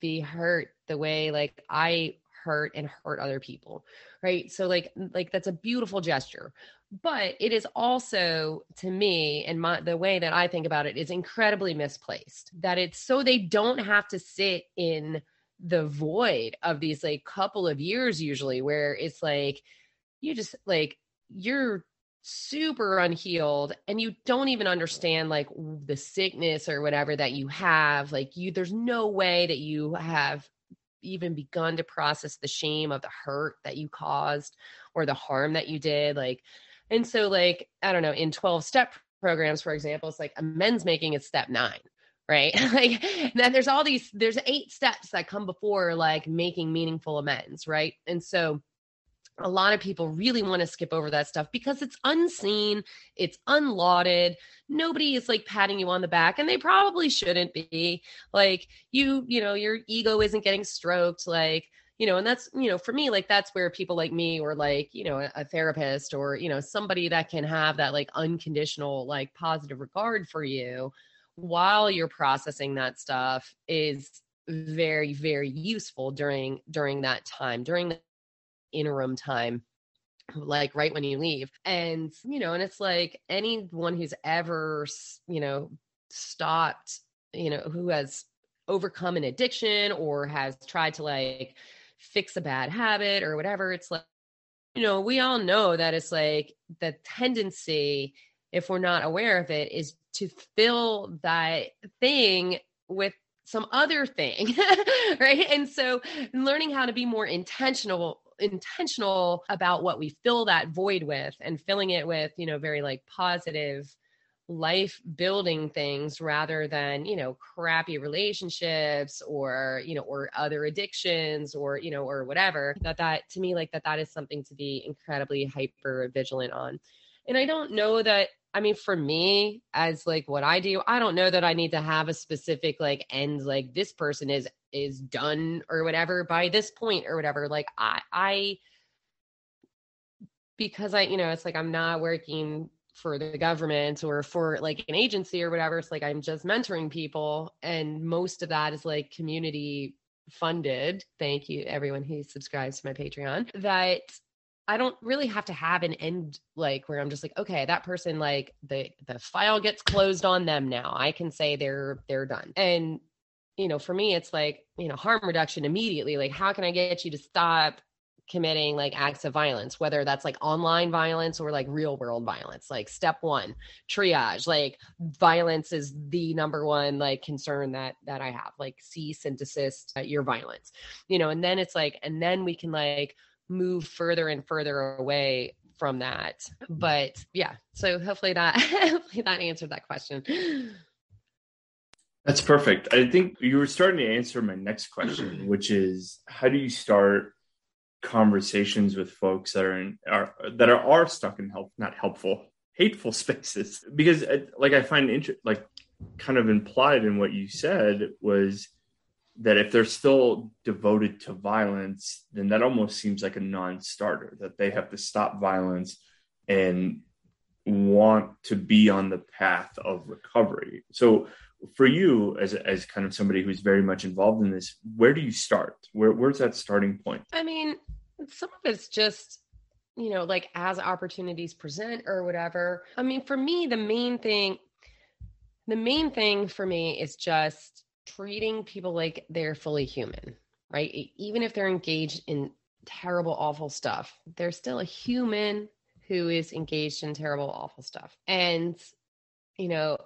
be hurt the way like I hurt and hurt other people. Right. So like like that's a beautiful gesture. But it is also to me and my the way that I think about it is incredibly misplaced. That it's so they don't have to sit in the void of these like couple of years usually where it's like you just like you're super unhealed and you don't even understand like the sickness or whatever that you have like you there's no way that you have even begun to process the shame of the hurt that you caused or the harm that you did like and so like i don't know in 12 step programs for example it's like amends making is step 9 right? Like then there's all these there's eight steps that come before like making meaningful amends right? And so a lot of people really want to skip over that stuff because it's unseen, it's unlauded. Nobody is like patting you on the back, and they probably shouldn't be. Like, you, you know, your ego isn't getting stroked. Like, you know, and that's, you know, for me, like, that's where people like me or like, you know, a, a therapist or, you know, somebody that can have that like unconditional, like positive regard for you while you're processing that stuff is very very useful during during that time during interim time like right when you leave. And you know and it's like anyone who's ever you know stopped you know who has overcome an addiction or has tried to like fix a bad habit or whatever it's like you know we all know that it's like the tendency if we're not aware of it is to fill that thing with some other thing right? And so learning how to be more intentional intentional about what we fill that void with and filling it with, you know, very like positive life building things rather than you know crappy relationships or you know or other addictions or you know or whatever. That that to me like that that is something to be incredibly hyper vigilant on. And i don't know that i mean for me as like what i do i don't know that i need to have a specific like end like this person is is done or whatever by this point or whatever like i i because i you know it's like i'm not working for the government or for like an agency or whatever it's like i'm just mentoring people and most of that is like community funded thank you everyone who subscribes to my patreon that I don't really have to have an end like where I'm just like, okay, that person like the the file gets closed on them now. I can say they're they're done. And you know, for me, it's like, you know, harm reduction immediately. Like, how can I get you to stop committing like acts of violence, whether that's like online violence or like real world violence? Like, step one, triage. Like, violence is the number one like concern that that I have. Like, cease and desist uh, your violence, you know. And then it's like, and then we can like move further and further away from that. Mm-hmm. But yeah, so hopefully that hopefully that answered that question.
That's perfect. I think you were starting to answer my next question, which is how do you start conversations with folks that are in are that are, are stuck in help not helpful hateful spaces because uh, like i find inter- like kind of implied in what you said was that if they're still devoted to violence then that almost seems like a non-starter that they have to stop violence and want to be on the path of recovery so for you as as kind of somebody who's very much involved in this where do you start? Where where's that starting point?
I mean some of it's just you know like as opportunities present or whatever. I mean for me the main thing the main thing for me is just treating people like they're fully human right? Even if they're engaged in terrible awful stuff they're still a human who is engaged in terrible awful stuff. And you know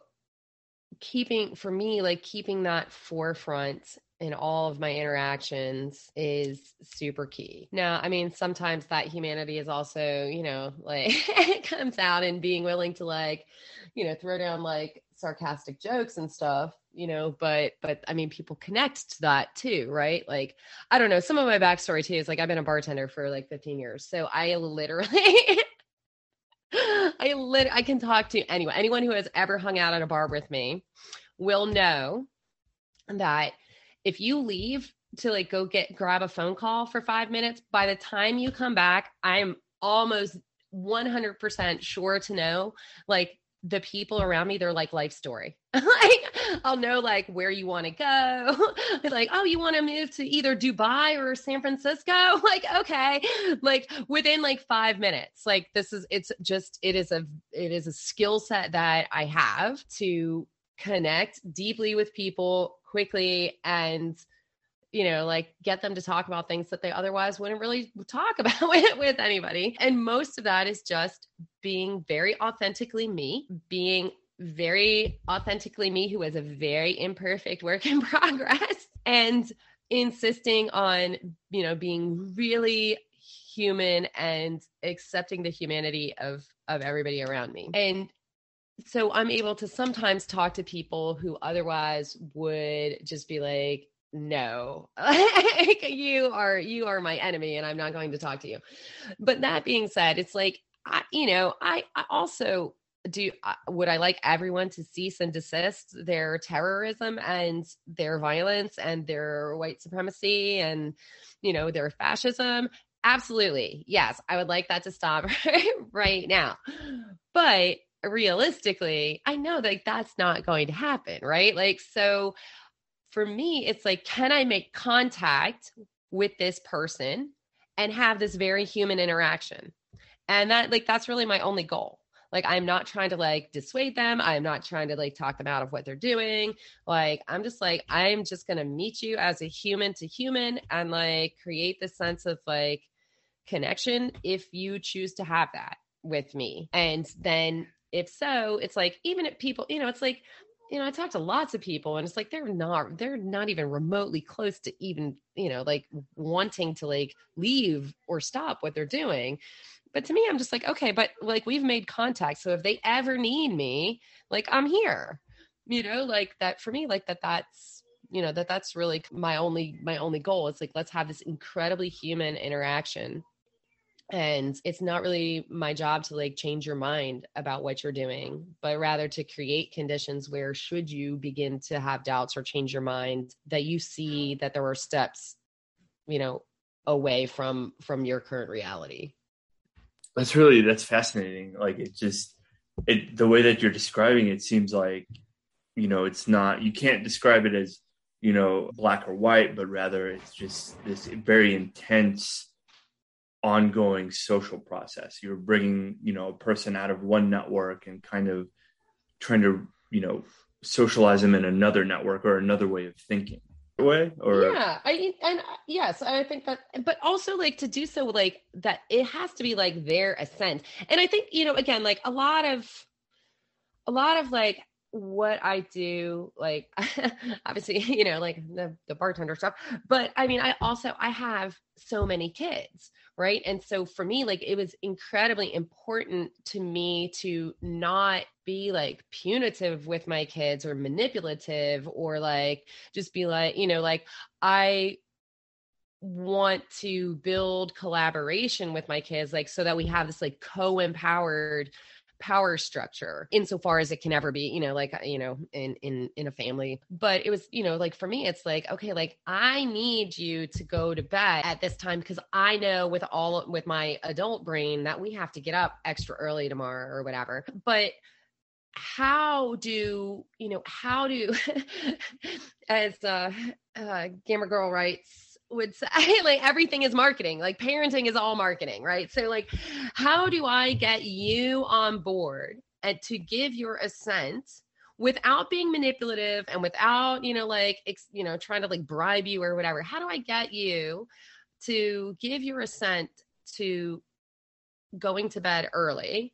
keeping for me like keeping that forefront in all of my interactions is super key. Now, I mean, sometimes that humanity is also, you know, like it comes out in being willing to like, you know, throw down like sarcastic jokes and stuff, you know, but but I mean people connect to that too, right? Like, I don't know, some of my backstory too is like I've been a bartender for like 15 years. So I literally I lit I can talk to anyone. Anyone who has ever hung out at a bar with me will know that if you leave to like go get grab a phone call for 5 minutes, by the time you come back, I'm almost 100% sure to know like the people around me, they're like life story. like I'll know like where you want to go. like, oh, you want to move to either Dubai or San Francisco? like, okay. Like within like five minutes. Like this is it's just it is a it is a skill set that I have to connect deeply with people quickly and you know, like get them to talk about things that they otherwise wouldn't really talk about with, with anybody. And most of that is just being very authentically me, being very authentically me who is a very imperfect work in progress and insisting on, you know, being really human and accepting the humanity of of everybody around me. And so I'm able to sometimes talk to people who otherwise would just be like, no, you are you are my enemy, and I'm not going to talk to you. But that being said, it's like I, you know, I, I also do. Uh, would I like everyone to cease and desist their terrorism and their violence and their white supremacy and you know their fascism? Absolutely, yes, I would like that to stop right now. But realistically, I know that that's not going to happen, right? Like, so for me, it's like, can I make contact with this person and have this very human interaction? And that, like, that's really my only goal. Like, I'm not trying to like dissuade them. I'm not trying to like talk them out of what they're doing. Like, I'm just like, I'm just going to meet you as a human to human and like create the sense of like connection if you choose to have that with me. And then if so, it's like even if people, you know, it's like you know, I talk to lots of people and it's like they're not they're not even remotely close to even, you know, like wanting to like leave or stop what they're doing. But to me, I'm just like, okay, but like we've made contact. So if they ever need me, like I'm here. You know, like that for me, like that that's you know, that that's really my only my only goal. It's like let's have this incredibly human interaction and it's not really my job to like change your mind about what you're doing but rather to create conditions where should you begin to have doubts or change your mind that you see that there are steps you know away from from your current reality
that's really that's fascinating like it just it the way that you're describing it seems like you know it's not you can't describe it as you know black or white but rather it's just this very intense ongoing social process. You're bringing, you know, a person out of one network and kind of trying to, you know, socialize them in another network or another way of thinking way or?
Yeah i and uh, yes i think that but also like to do so like that it has to be like their ascent and i think you know again like a lot of a lot of like what I do, like obviously, you know, like the, the bartender stuff, but I mean, I also I have so many kids, right? And so for me, like it was incredibly important to me to not be like punitive with my kids or manipulative or like just be like, you know, like I want to build collaboration with my kids like so that we have this like co-empowered power structure insofar as it can ever be you know like you know in in in a family. But it was you know like for me it's like okay like i need you to go to bed at this time because i know with all with my adult brain that we have to get up extra early tomorrow or whatever. But how do you know how do as uh, uh gamer girl writes would say like everything is marketing like parenting is all marketing right? So like how do i get you on board and to give your assent without being manipulative and without you know like ex, you know trying to like bribe you or whatever? How do i get you to give your assent to going to bed early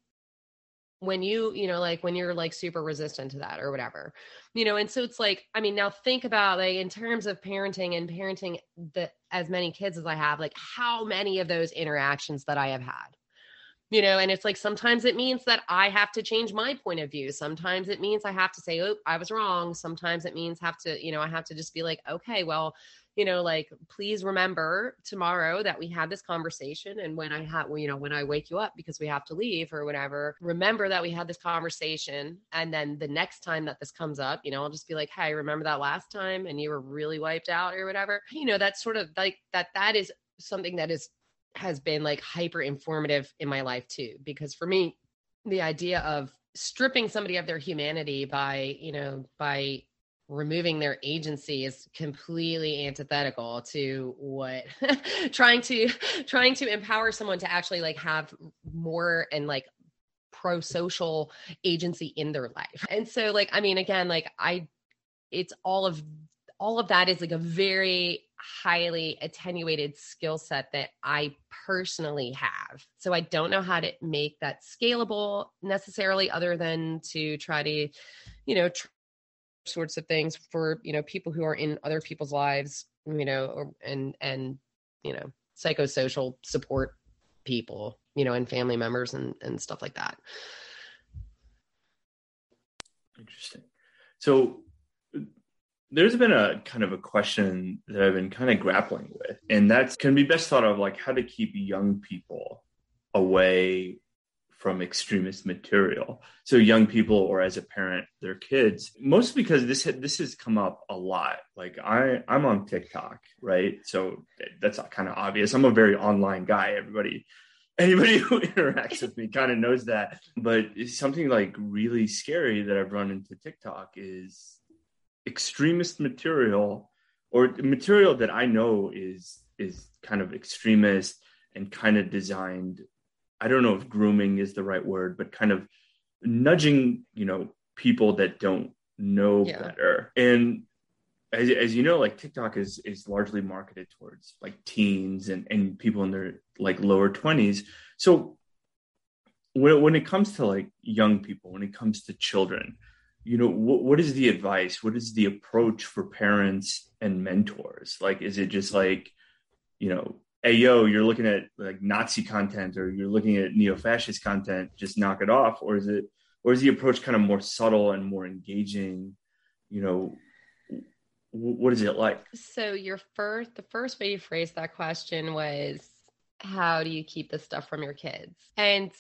when you you know like when you're like super resistant to that or whatever you know and so it's like i mean now think about like in terms of parenting and parenting the as many kids as i have like how many of those interactions that i have had you know and it's like sometimes it means that i have to change my point of view. Sometimes it means i have to say oh i was wrong. Sometimes it means have to you know i have to just be like okay well you know, like, please remember tomorrow that we had this conversation. And when I have, you know, when I wake you up because we have to leave or whatever, remember that we had this conversation. And then the next time that this comes up, you know, I'll just be like, hey, remember that last time and you were really wiped out or whatever. You know, that's sort of like that, that is something that is has been like hyper informative in my life too because for me the idea of stripping somebody of their humanity by you know by removing their agency is completely antithetical to what trying to trying to empower someone to actually like have more and like pro-social agency in their life and so like i mean again like i it's all of all of that is like a very highly attenuated skill set that I personally have. So I don't know how to make that scalable necessarily other than to try to, you know, sorts of things for, you know, people who are in other people's lives, you know, or, and and you know, psychosocial support people, you know, and family members and and stuff like that.
Interesting. So there's been a kind of a question that I've been kind of grappling with, and that can be best thought of like how to keep young people away from extremist material. So young people, or as a parent, their kids, mostly because this this has come up a lot. Like I I'm on TikTok, right? So that's kind of obvious. I'm a very online guy. Everybody anybody who interacts with me kind of knows that. But something like really scary that I've run into TikTok is extremist material or material that I know is is kind of extremist and kind of designed I don't know if grooming is the right word but kind of nudging you know people that don't know yeah. better. And as, as you know like TikTok is is largely marketed towards like teens and and people in their like lower 20s so when, when it comes to like young people when it comes to children you know what, what is the advice? What is the approach for parents and mentors? Like is it just like you know hey yo you're looking at like nazi content or you're looking at neo-fascist content just knock it off? Or is it or is the approach kind of more subtle and more engaging? You know what is it like?
So your first the first way you phrased that question was how do you keep this stuff from your kids? And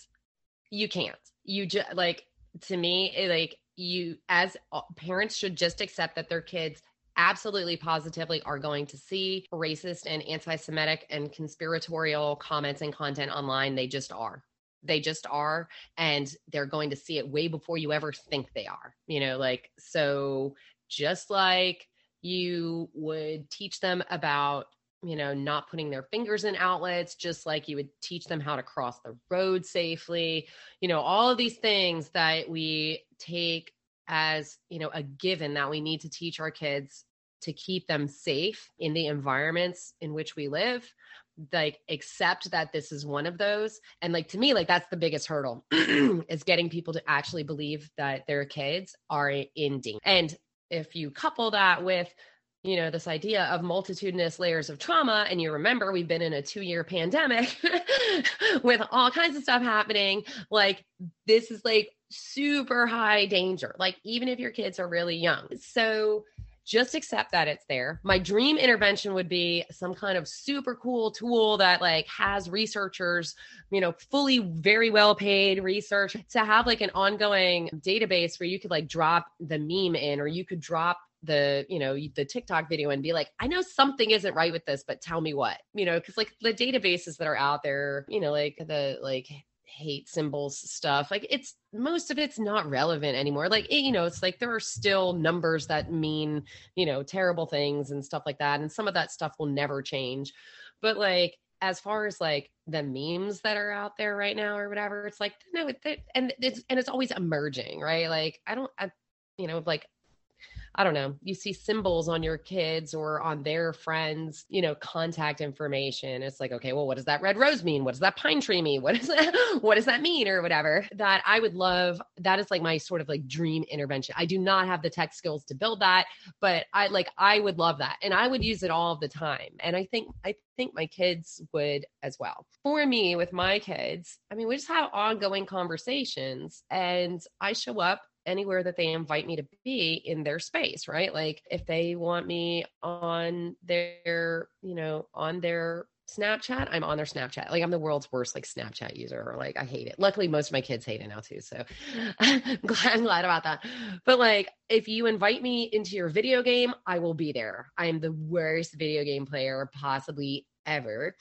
you can't. You just like to me it, like you as parents should just accept that their kids absolutely positively are going to see racist and anti-semitic and conspiratorial comments and content online they just are they just are and they're going to see it way before you ever think they are you know like so just like you would teach them about you know, not putting their fingers in outlets, just like you would teach them how to cross the road safely. You know, all of these things that we take as, you know, a given that we need to teach our kids to keep them safe in the environments in which we live like accept that this is one of those. And like to me like that's the biggest hurdle is getting people to actually believe that their kids are in danger. And if you couple that with you know this idea of multitudinous layers of trauma and you remember we've been in a 2 year pandemic with all kinds of stuff happening like this is like super high danger like even if your kids are really young so just accept that it's there. My dream intervention would be some kind of super cool tool that like has researchers, you know, fully very well paid research to have like an ongoing database where you could like drop the meme in or you could drop the you know the tiktok video and be like i know something isn't right with this but tell me what you know because like the databases that are out there you know like the like hate symbols stuff like it's most of it's not relevant anymore. Like it, you know it's like there are still numbers that mean you know terrible things and stuff like that and some of that stuff will never change. But like as far as like the memes that are out there right now or whatever it's like no it, and it's and it's always emerging right? Like i don't I, you know like I don't know, you see symbols on your kids or on their friends, you know, contact information. It's like, okay, well, what does that red rose mean? What does that pine tree mean? What does that, what does that mean or whatever? That I would love. That is like my sort of like dream intervention. I do not have the tech skills to build that, but I like, I would love that. And I would use it all the time. And I think, I think my kids would as well. For me, with my kids, I mean, we just have ongoing conversations and I show up anywhere that they invite me to be in their space, right? Like if they want me on their, you know, on their Snapchat, I'm on their Snapchat. Like I'm the world's worst like Snapchat user. Or like I hate it. Luckily, most of my kids hate it now too. So I'm glad, I'm glad about that. But like if you invite me into your video game, I will be there. I am the worst video game player possibly ever.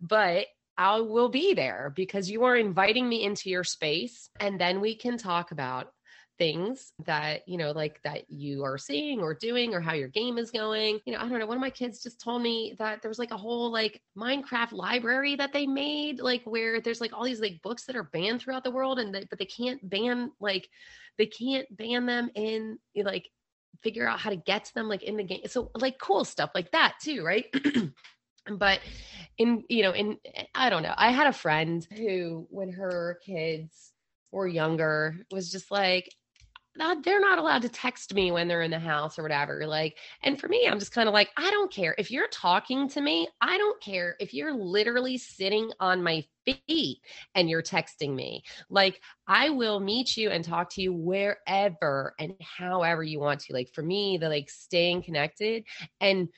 But I will be there because you are inviting me into your space and then we can talk about things that you know like that you are seeing or doing or how your game is going you know i don't know one of my kids just told me that there was like a whole like minecraft library that they made like where there's like all these like books that are banned throughout the world and they, but they can't ban like they can't ban them in like figure out how to get to them like in the game. So like cool stuff like that too, right? but in you know in i don't know i had a friend who when her kids were younger was just like they're not allowed to text me when they're in the house or whatever. Like, and for me, I'm just kind of like, I don't care if you're talking to me. I don't care if you're literally sitting on my feet and you're texting me. Like, I will meet you and talk to you wherever and however you want to. Like, for me, the like staying connected and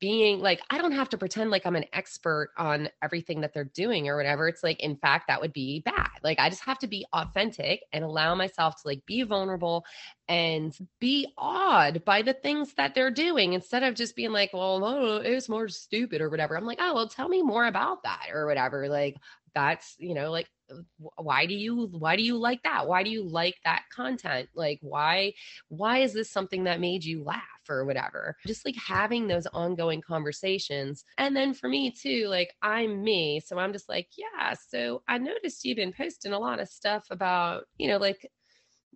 being like, I don't have to pretend like I'm an expert on everything that they're doing or whatever. It's like, in fact, that would be bad. Like, I just have to be authentic and allow myself to like be vulnerable and be awed by the things that they're doing instead of just being like, well, oh, no, was more stupid or whatever. I'm like, oh, well, tell me more about that or whatever. Like, that's you know like uh, why do you why do you like that why do you like that content like why why is this something that made you laugh or whatever just like having those ongoing conversations and then for me too like i'm me so i'm just like yeah so i noticed you've been posting a lot of stuff about you know like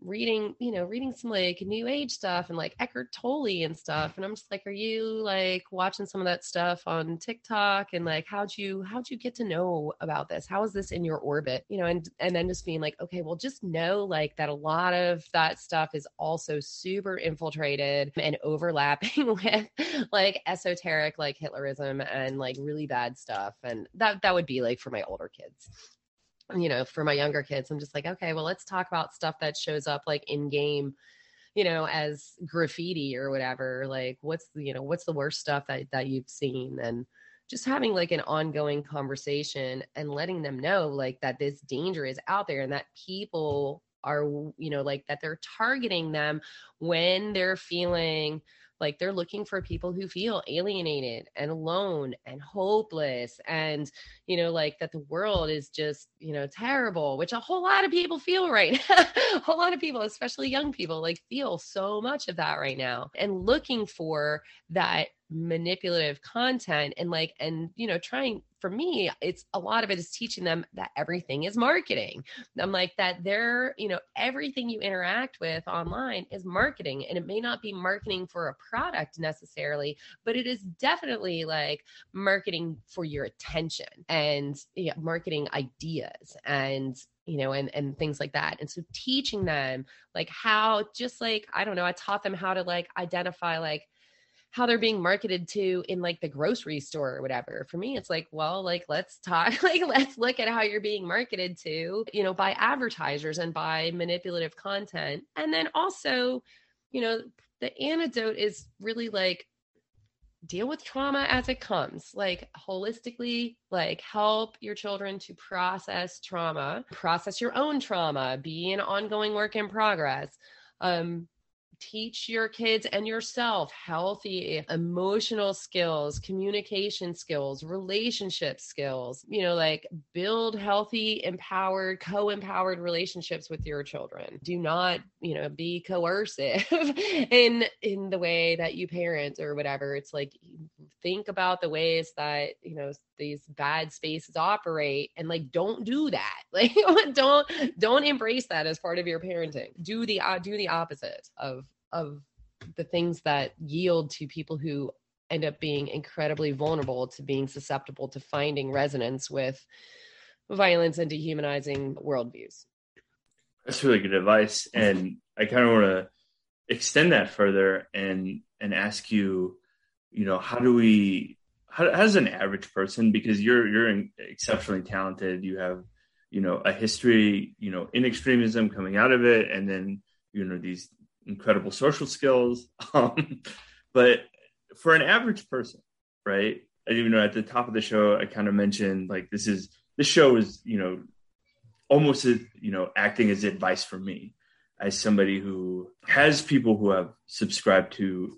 reading, you know, reading some like new age stuff and like Eckhart Tolle and stuff. And I'm just like, are you like watching some of that stuff on TikTok? And like, how'd you, how'd you get to know about this? How is this in your orbit? You know, and, and then just being like, okay, well, just know like that a lot of that stuff is also super infiltrated and overlapping with like esoteric, like Hitlerism and like really bad stuff. And that, that would be like for my older kids you know, for my younger kids, I'm just like, okay, well, let's talk about stuff that shows up like in game, you know, as graffiti or whatever. Like, what's you know, what's the worst stuff that that you've seen, and just having like an ongoing conversation and letting them know like that this danger is out there and that people are, you know, like that they're targeting them when they're feeling like they're looking for people who feel alienated and alone and hopeless and, you know, like that the world is just, you know, terrible, which a whole lot of people feel right. now. a whole lot of people, especially young people, like feel so much of that right now and looking for that manipulative content and like and you know trying for me it's a lot of it is teaching them that everything is marketing. I'm like that they're you know everything you interact with online is marketing and it may not be marketing for a product necessarily but it is definitely like marketing for your attention and yeah, marketing ideas and you know and and things like that. And so teaching them like how just like i don't know i taught them how to like identify like how they're being marketed to in like the grocery store or whatever. For me, it's like, well, like let's talk, like let's look at how you're being marketed to, you know, by advertisers and by manipulative content. And then also, you know, the antidote is really like deal with trauma as it comes like holistically like help your children to process trauma process your own trauma be an ongoing work in progress um teach your kids and yourself healthy emotional skills, communication skills, relationship skills, you know, like build healthy, empowered, co empowered relationships with your children. Do not, you know, be coercive in in the way that you parent or whatever. It's like think about the ways that, you know, these bad spaces operate and like don't do that. Like don't don't embrace that as part of your parenting. Do the uh, do the opposite of of the things that yield to people who end up being incredibly vulnerable to being susceptible to finding resonance with violence and dehumanizing worldviews.
That's really good advice and i kind of want to extend that further and and ask you you know how do we how, how does an average person because you're you're exceptionally talented you have you know a history you know in extremism coming out of it and then you know these incredible social skills. Um, but for an average person right you know at the top of the show i kind of mentioned like this is this show is you know almost you know acting as advice for me as somebody who has people who have subscribed to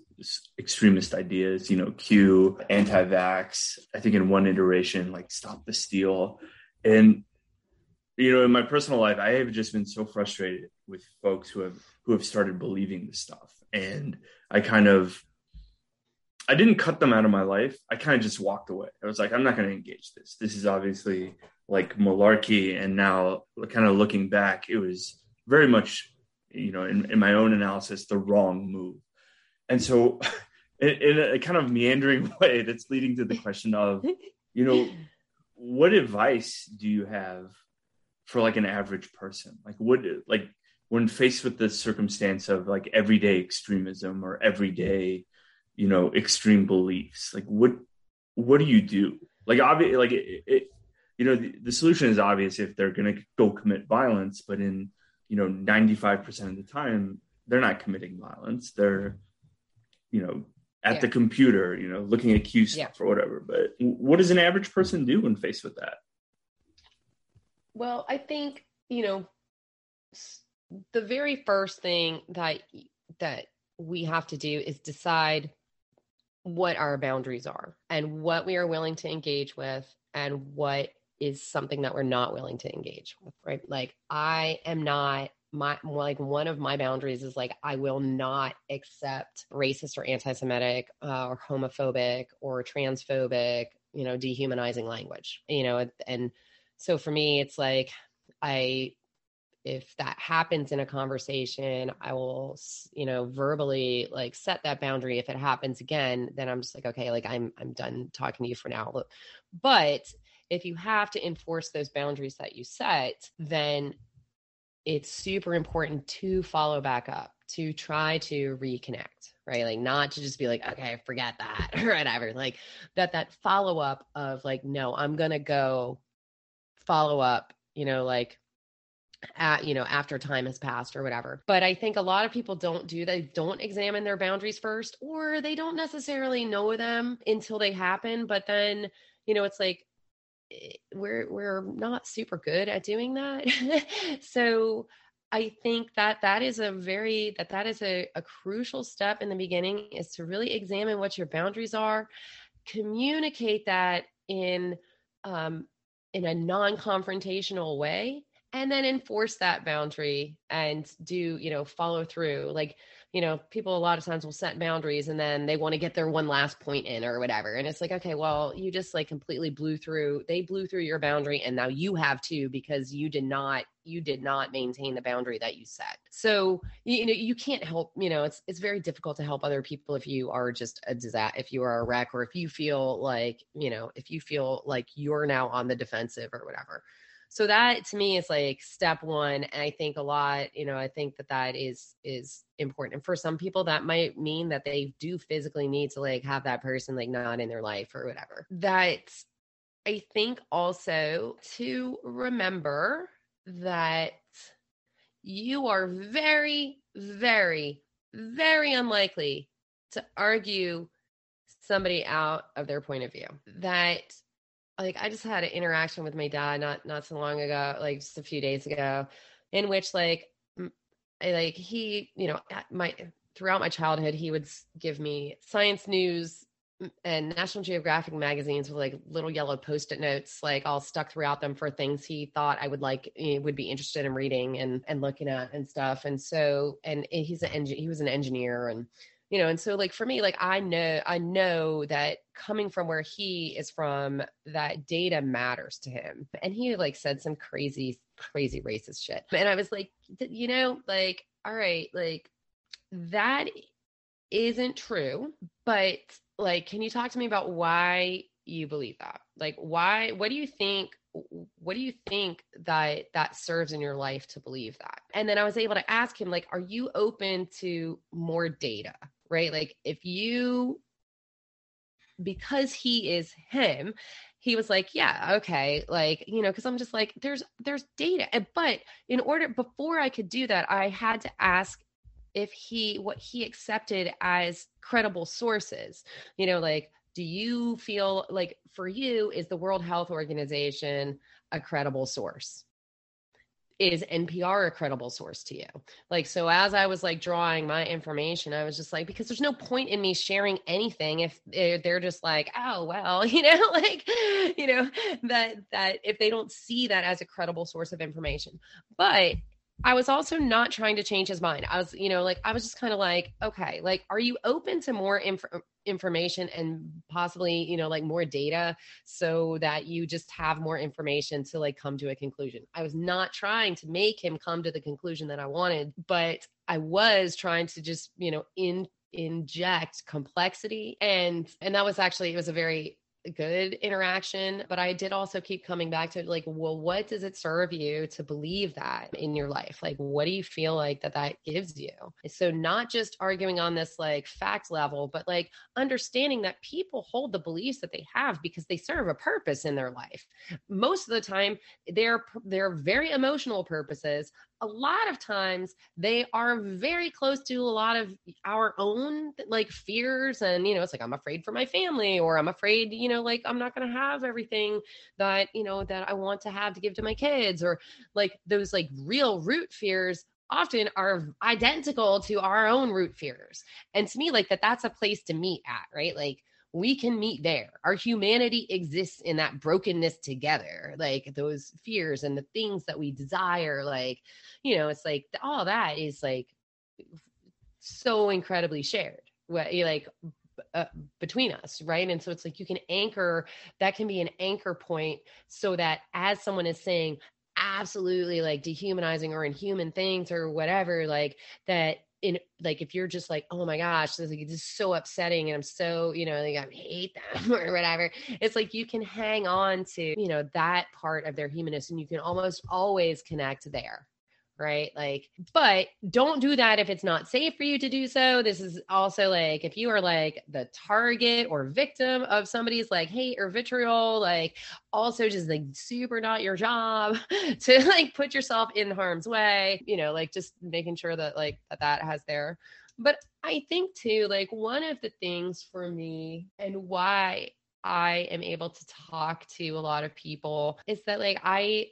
extremist ideas, you know, Q, anti vax, I think in one iteration, like stop the steal. And, you know, in my personal life, I have just been so frustrated with folks who have who have started believing this stuff. And I kind of I didn't cut them out of my life. I kind of just walked away. I was like, I'm not going to engage this. This is obviously like malarkey. And now, kind of looking back, it was very much, you know, in, in my own analysis, the wrong move. And so in, in a kind of meandering way that's leading to the question of you know what advice do you have for like an average person? Like what like when faced with the circumstance of like everyday extremism or everyday you know extreme beliefs like what what do you do? Like obviously like it, it you know the, the, solution is obvious if they're going to go commit violence but in you know 95% of the time they're not committing violence they're you know at yeah. the computer you know looking at q stuff yeah. or whatever but what does an average person do when faced with that
well i think you know the very first thing that that we have to do is decide what our boundaries are and what we are willing to engage with and what is something that we're not willing to engage with right? Like i am not my like one of my boundaries is like i will not accept racist or anti-semitic uh, or homophobic or transphobic you know dehumanizing language you know and so for me it's like i if that happens in a conversation i will you know verbally like set that boundary. If it happens again then i'm just like okay like i'm i'm done talking to you for now. But if you have to enforce those boundaries that you set then it's super important to follow back up to try to reconnect right? Like not to just be like okay forget that or whatever. Like that that follow up of like no i'm gonna go follow up you know like at you know after time has passed or whatever. But i think a lot of people don't do they don't examine their boundaries first or they don't necessarily know them until they happen. But then you know it's like we're we're not super good at doing that. So i think that that is a very that that is a, a crucial step in the beginning is to really examine what your boundaries are communicate that in um in a non-confrontational way and then enforce that boundary and do you know follow through. Like you know people a lot of times will set boundaries and then they want to get their one last point in or whatever and it's like okay well you just like completely blew through they blew through your boundary and now you have to because you did not you did not maintain the boundary that you set. So you know you can't help you know it's it's very difficult to help other people if you are just a disaster if you are a wreck or if you feel like you know if you feel like you're now on the defensive or whatever so that to me is like step one and i think a lot you know i think that that is is important. And for some people that might mean that they do physically need to like have that person like not in their life or whatever. That i think also to remember that you are very very very unlikely to argue somebody out of their point of view. That like I just had an interaction with my dad not not so long ago, like just a few days ago, in which like I, like he, you know, my throughout my childhood, he would give me science news and National Geographic magazines with like little yellow post-it notes, like all stuck throughout them for things he thought I would like, eh, would be interested in reading and and looking at and stuff. And so, and he's an he was an engineer and you know and so like for me like i know i know that coming from where he is from that data matters to him. And he like said some crazy crazy racist shit. And i was like you know like all right like that isn't true but like can you talk to me about why you believe that? Like why what do you think what do you think that that serves in your life to believe that? And then i was able to ask him like are you open to more data right? Like if you because he is him, he was like, yeah, okay, like, you know, cuz I'm just like there's there's data. But in order before I could do that, I had to ask if he what he accepted as credible sources. You know, like do you feel like for you is the World Health Organization a credible source? Is NPR a credible source to you? Like, so as I was like drawing my information, I was just like, because there's no point in me sharing anything if eh, they're just like, oh, well, you know, like, you know, that, that if they don't see that as a credible source of information. But I was also not trying to change his mind. I was, you know, like I was just kind of like, okay, like, are you open to more inf- uh, information and possibly, you know, like more data so that you just have more information to like come to a conclusion? I was not trying to make him come to the conclusion that I wanted, but I was trying to just, you know, in inject complexity and and that was actually it was a very good interaction but i did also keep coming back to like well what does it serve you to believe that in your life? Like what do you feel like that that gives you? So not just arguing on this like fact level but like understanding that people hold the beliefs that they have because they serve a purpose in their life. Most of the time they're they're very emotional purposes a lot of times they are very close to a lot of our own like fears and you know it's like i'm afraid for my family or i'm afraid you know like i'm not going to have everything that you know that i want to have to give to my kids or like those like real root fears often are identical to our own root fears. And to me like that that's a place to meet at right? Like we can meet there. Our humanity exists in that brokenness together, like those fears and the things that we desire. Like, you know, it's like all that is like so incredibly shared. What like uh, between us, right? And so it's like you can anchor that can be an anchor point so that as someone is saying absolutely like dehumanizing or inhuman things or whatever, like that in like if you're just like oh my gosh this, like, this is so upsetting and i'm so you know like i hate them or whatever it's like you can hang on to you know that part of their humanness and you can almost always connect there right? Like, but don't do that if it's not safe for you to do so. This is also like if you are like the target or victim of somebody's like hate or vitriol, like also just like super not your job to like put yourself in harm's way, you know, like just making sure that like that that has there. But I think too, like one of the things for me and why I am able to talk to a lot of people is that like I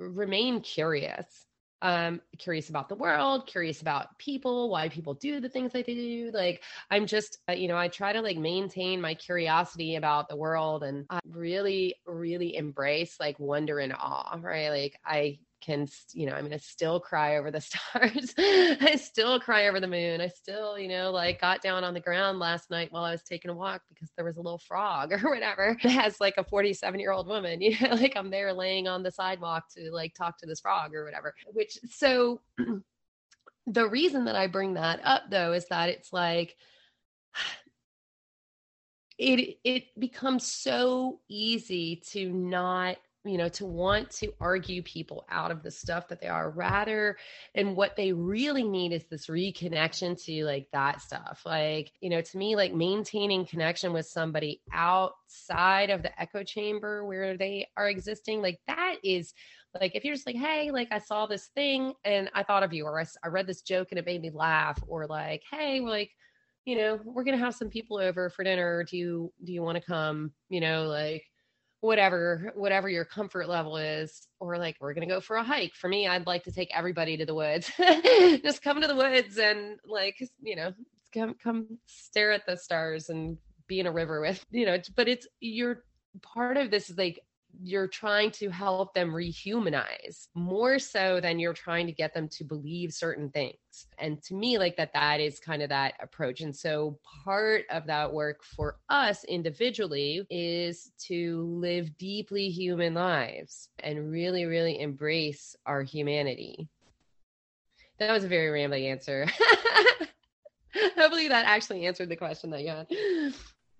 remain curious um curious about the world curious about people why people do the things that they do. Like i'm just uh, you know i try to like maintain my curiosity about the world and I really really embrace like wonder and awe right? Like i can you know i'm gonna still cry over the stars. I still cry over the moon. I still you know like got down on the ground last night while i was taking a walk because there was a little frog or whatever as like a 47 year old woman you know like i'm there laying on the sidewalk to like talk to this frog or whatever which so the reason that i bring that up though is that it's like it it becomes so easy to not you know to want to argue people out of the stuff that they are rather and what they really need is this reconnection to like that stuff. Like you know to me like maintaining connection with somebody outside of the echo chamber where they are existing like that is like if you're just like hey like i saw this thing and i thought of you or i, I read this joke and it made me laugh or like hey like you know we're gonna have some people over for dinner. Do you do you want to come? You know like whatever whatever your comfort level is or like we're gonna go for a hike. For me i'd like to take everybody to the woods. Just come to the woods and like you know come come stare at the stars and be in a river with you know but it's you're part of this is like you're trying to help them rehumanize more so than you're trying to get them to believe certain things. And to me like that that is kind of that approach. And so part of that work for us individually is to live deeply human lives and really really embrace our humanity. That was a very rambling answer. Hopefully that actually answered the question that you had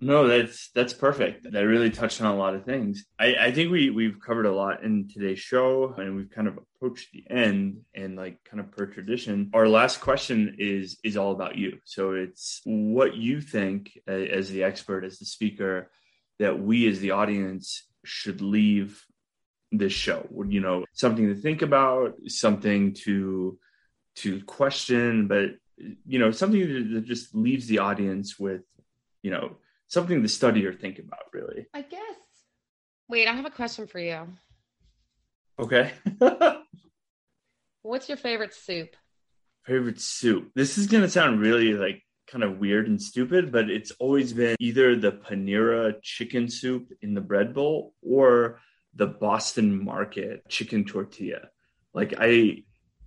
no, that's that's perfect. That really touched on a lot of things. I, I think we we've covered a lot in today's show, and we've kind of approached the end. And like kind of per tradition, our last question is is all about you. So it's what you think as the expert, as the speaker, that we as the audience should leave this show. You know, something to think about, something to to question, but you know, something that just leaves the audience with, you know something to study or think about, really.
I guess. Wait, I have a question for you.
Okay.
What's your favorite soup?
Favorite soup. This is going to sound really like kind of weird and stupid, but it's always been either the Panera chicken soup in the bread bowl or the Boston Market chicken tortilla. Like I,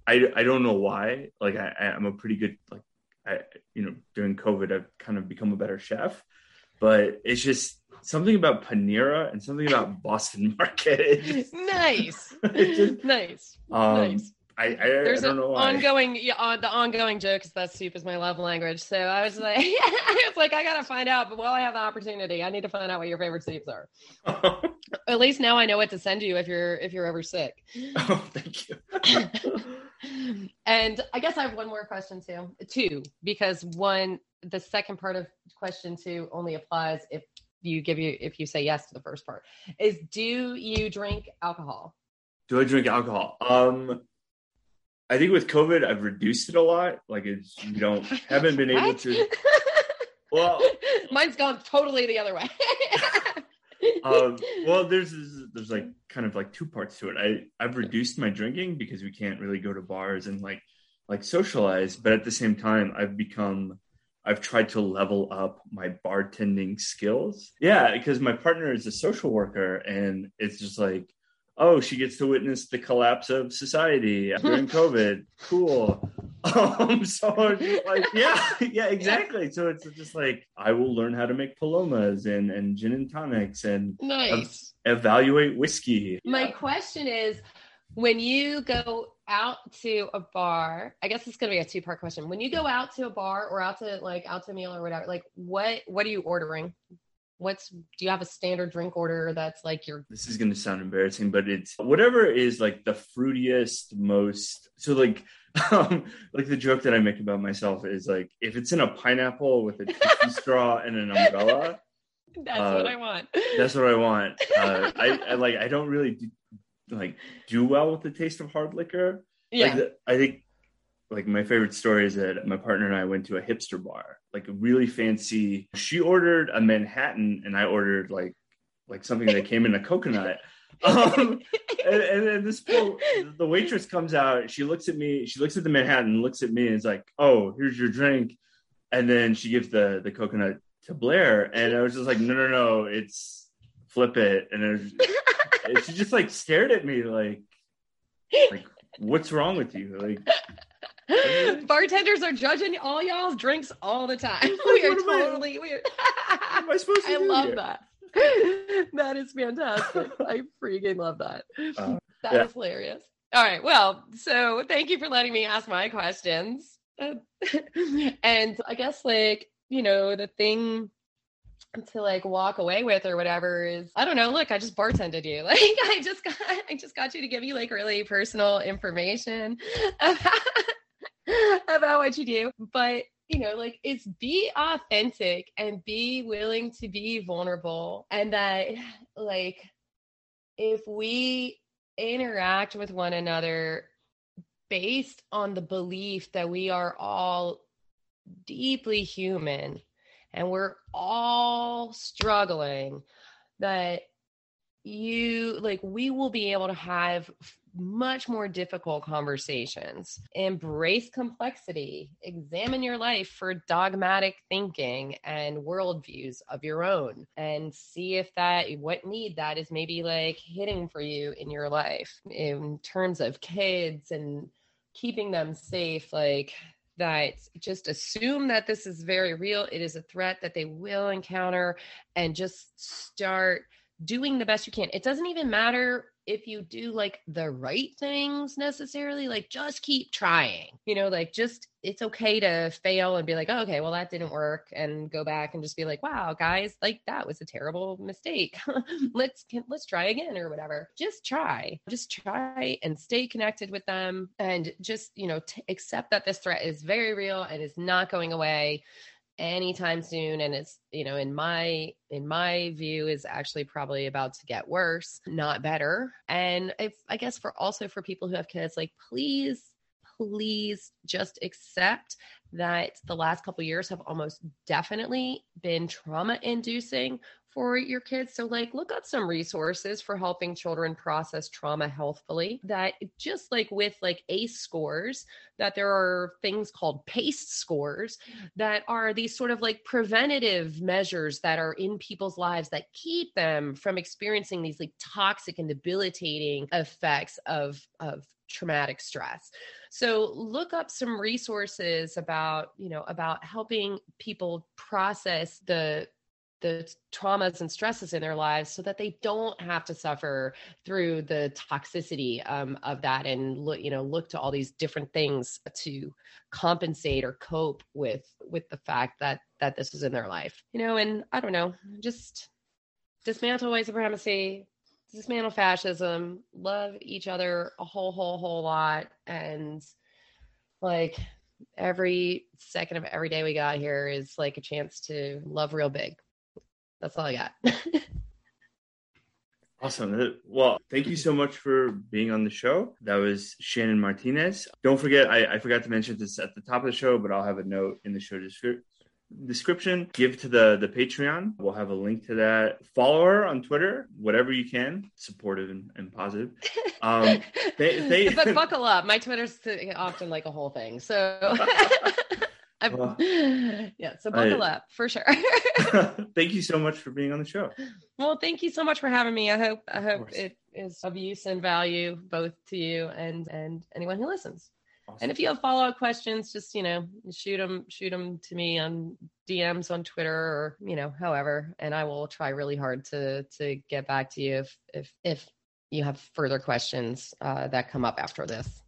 I, I don't know why. Like I, I'm a pretty good like I, you know, during COVID, I've kind of become a better chef but it's just something about Panera and something about Boston Market.
Just, nice, just, nice,
um, nice. I, I,
There's
I
an
don't know why.
ongoing, yeah, on, the ongoing joke is that soup is my love language. So I was like, I was like, I gotta find out. But while I have the opportunity, I need to find out what your favorite soups are. At least now I know what to send you if you're if you're ever sick.
oh, thank you.
And I guess I have one more question too. Two, because one, the second part of question two only applies if you give you if you say yes to the first part. Is do you drink alcohol?
Do I drink alcohol? Um, I think with COVID, I've reduced it a lot. Like it's you don't haven't been able to. Well,
mine's gone totally the other way.
um, well, there's there's like kind of like two parts to it. I I've reduced my drinking because we can't really go to bars and like like socialize, but at the same time, I've become I've tried to level up my bartending skills. Yeah, because my partner is a social worker, and it's just like, oh, she gets to witness the collapse of society during COVID. Cool. Um, so like, yeah, yeah, exactly. So it's just like I will learn how to make palomas and and gin and tonics and
nice.
Evaluate whiskey.
My question is when you go out to a bar, I guess it's going to be a two part question. When you go out to a bar or out to like out to a meal or whatever, like what what are you ordering? What's do you have a standard drink order that's like your
this is going to sound embarrassing, but it's whatever is like the fruitiest, most so like um like the joke that I make about myself is like if it's in a pineapple with a straw and an umbrella,
that's
Uh,
what I want.
that's what I want. Uh, I, I like I don't really do, like do well with the taste of hard liquor.
yeah.
Like the, I think like my favorite story is that my partner and I went to a hipster bar, like a really fancy. She ordered a Manhattan, and I ordered like like something that came in a coconut. Um, and, and then this poor, the waitress comes out. She looks at me. She looks at the Manhattan, looks at me, and is like, "Oh, here's your drink." And then she gives the the coconut to Blair, and I was just like, "No, no, no! It's flip it." And, it was, and she just like stared at me like, like, "What's wrong with you?" Like,
Bartenders are judging all y'all's drinks all the time. We are
I-
totally we are
what am I supposed to
I love
here?
that. that is fantastic. I freaking love that.
Uh,
That is
yeah.
hilarious. All right. Well, so thank you for letting me ask my questions. And I guess like, you know, the thing to like walk away with or whatever is I don't know, look, I just bartended you. Like I just got I just got you to give you like really personal information about, about what you do. But you know, like it's be authentic and be willing to be vulnerable. And that like if we interact with one another based on the belief that we are all deeply human and we're all struggling that you like we will be able to have much more difficult conversations. Embrace complexity. Examine your life for dogmatic thinking and worldviews of your own and see if that what need that is maybe like hitting for you in your life. In terms of kids and keeping them safe like that just assume that this is very real it is a threat that they will encounter and just start doing the best you can. It doesn't even matter if you do like the right things necessarily, like just keep trying. You know, like just it's okay to fail and be like, oh, okay, well that didn't work and go back and just be like, wow, guys, like that was a terrible mistake. let's let's try again or whatever. Just try. Just try and stay connected with them and just, you know, t- accept that this threat is very real and is not going away anytime soon and it's you know in my in my view is actually probably about to get worse not better. And if i guess for also for people who have kids like please please just accept that the last couple years have almost definitely been trauma inducing for your kids. So, like, look up some resources for helping children process trauma healthfully. That just like with like ACE scores, that there are things called PACE scores that are these sort of like preventative measures that are in people's lives that keep them from experiencing these like toxic and debilitating effects of of traumatic stress. So look up some resources about, you know, about helping people process the the traumas and stresses in their lives so that they don't have to suffer through the toxicity um, of that and look you know look to all these different things to compensate or cope with with the fact that that this is in their life you know and i don't know just dismantle white supremacy dismantle fascism love each other a whole whole whole lot and like every second of every day we got here is like a chance to love real big that's all I got.
Awesome. Well, thank you so much for being on the show. That was Shannon Martinez. Don't forget, I, I, forgot to mention this at the top of the show, but I'll have a note in the show description description give to the the patreon we'll have a link to that follow her on twitter whatever you can supportive and, and positive um
they, they... but buckle up my twitter's often like a whole thing so well, yeah, so buckle I, up for sure.
thank you so much for being on the show.
Well, thank you so much for having me. I hope I hope it is of use and value both to you and and anyone who listens. Awesome. And if you have follow up questions, just you know shoot them shoot them to me on DMs on Twitter or you know however, and I will try really hard to to get back to you if if if you have further questions uh, that come up after this.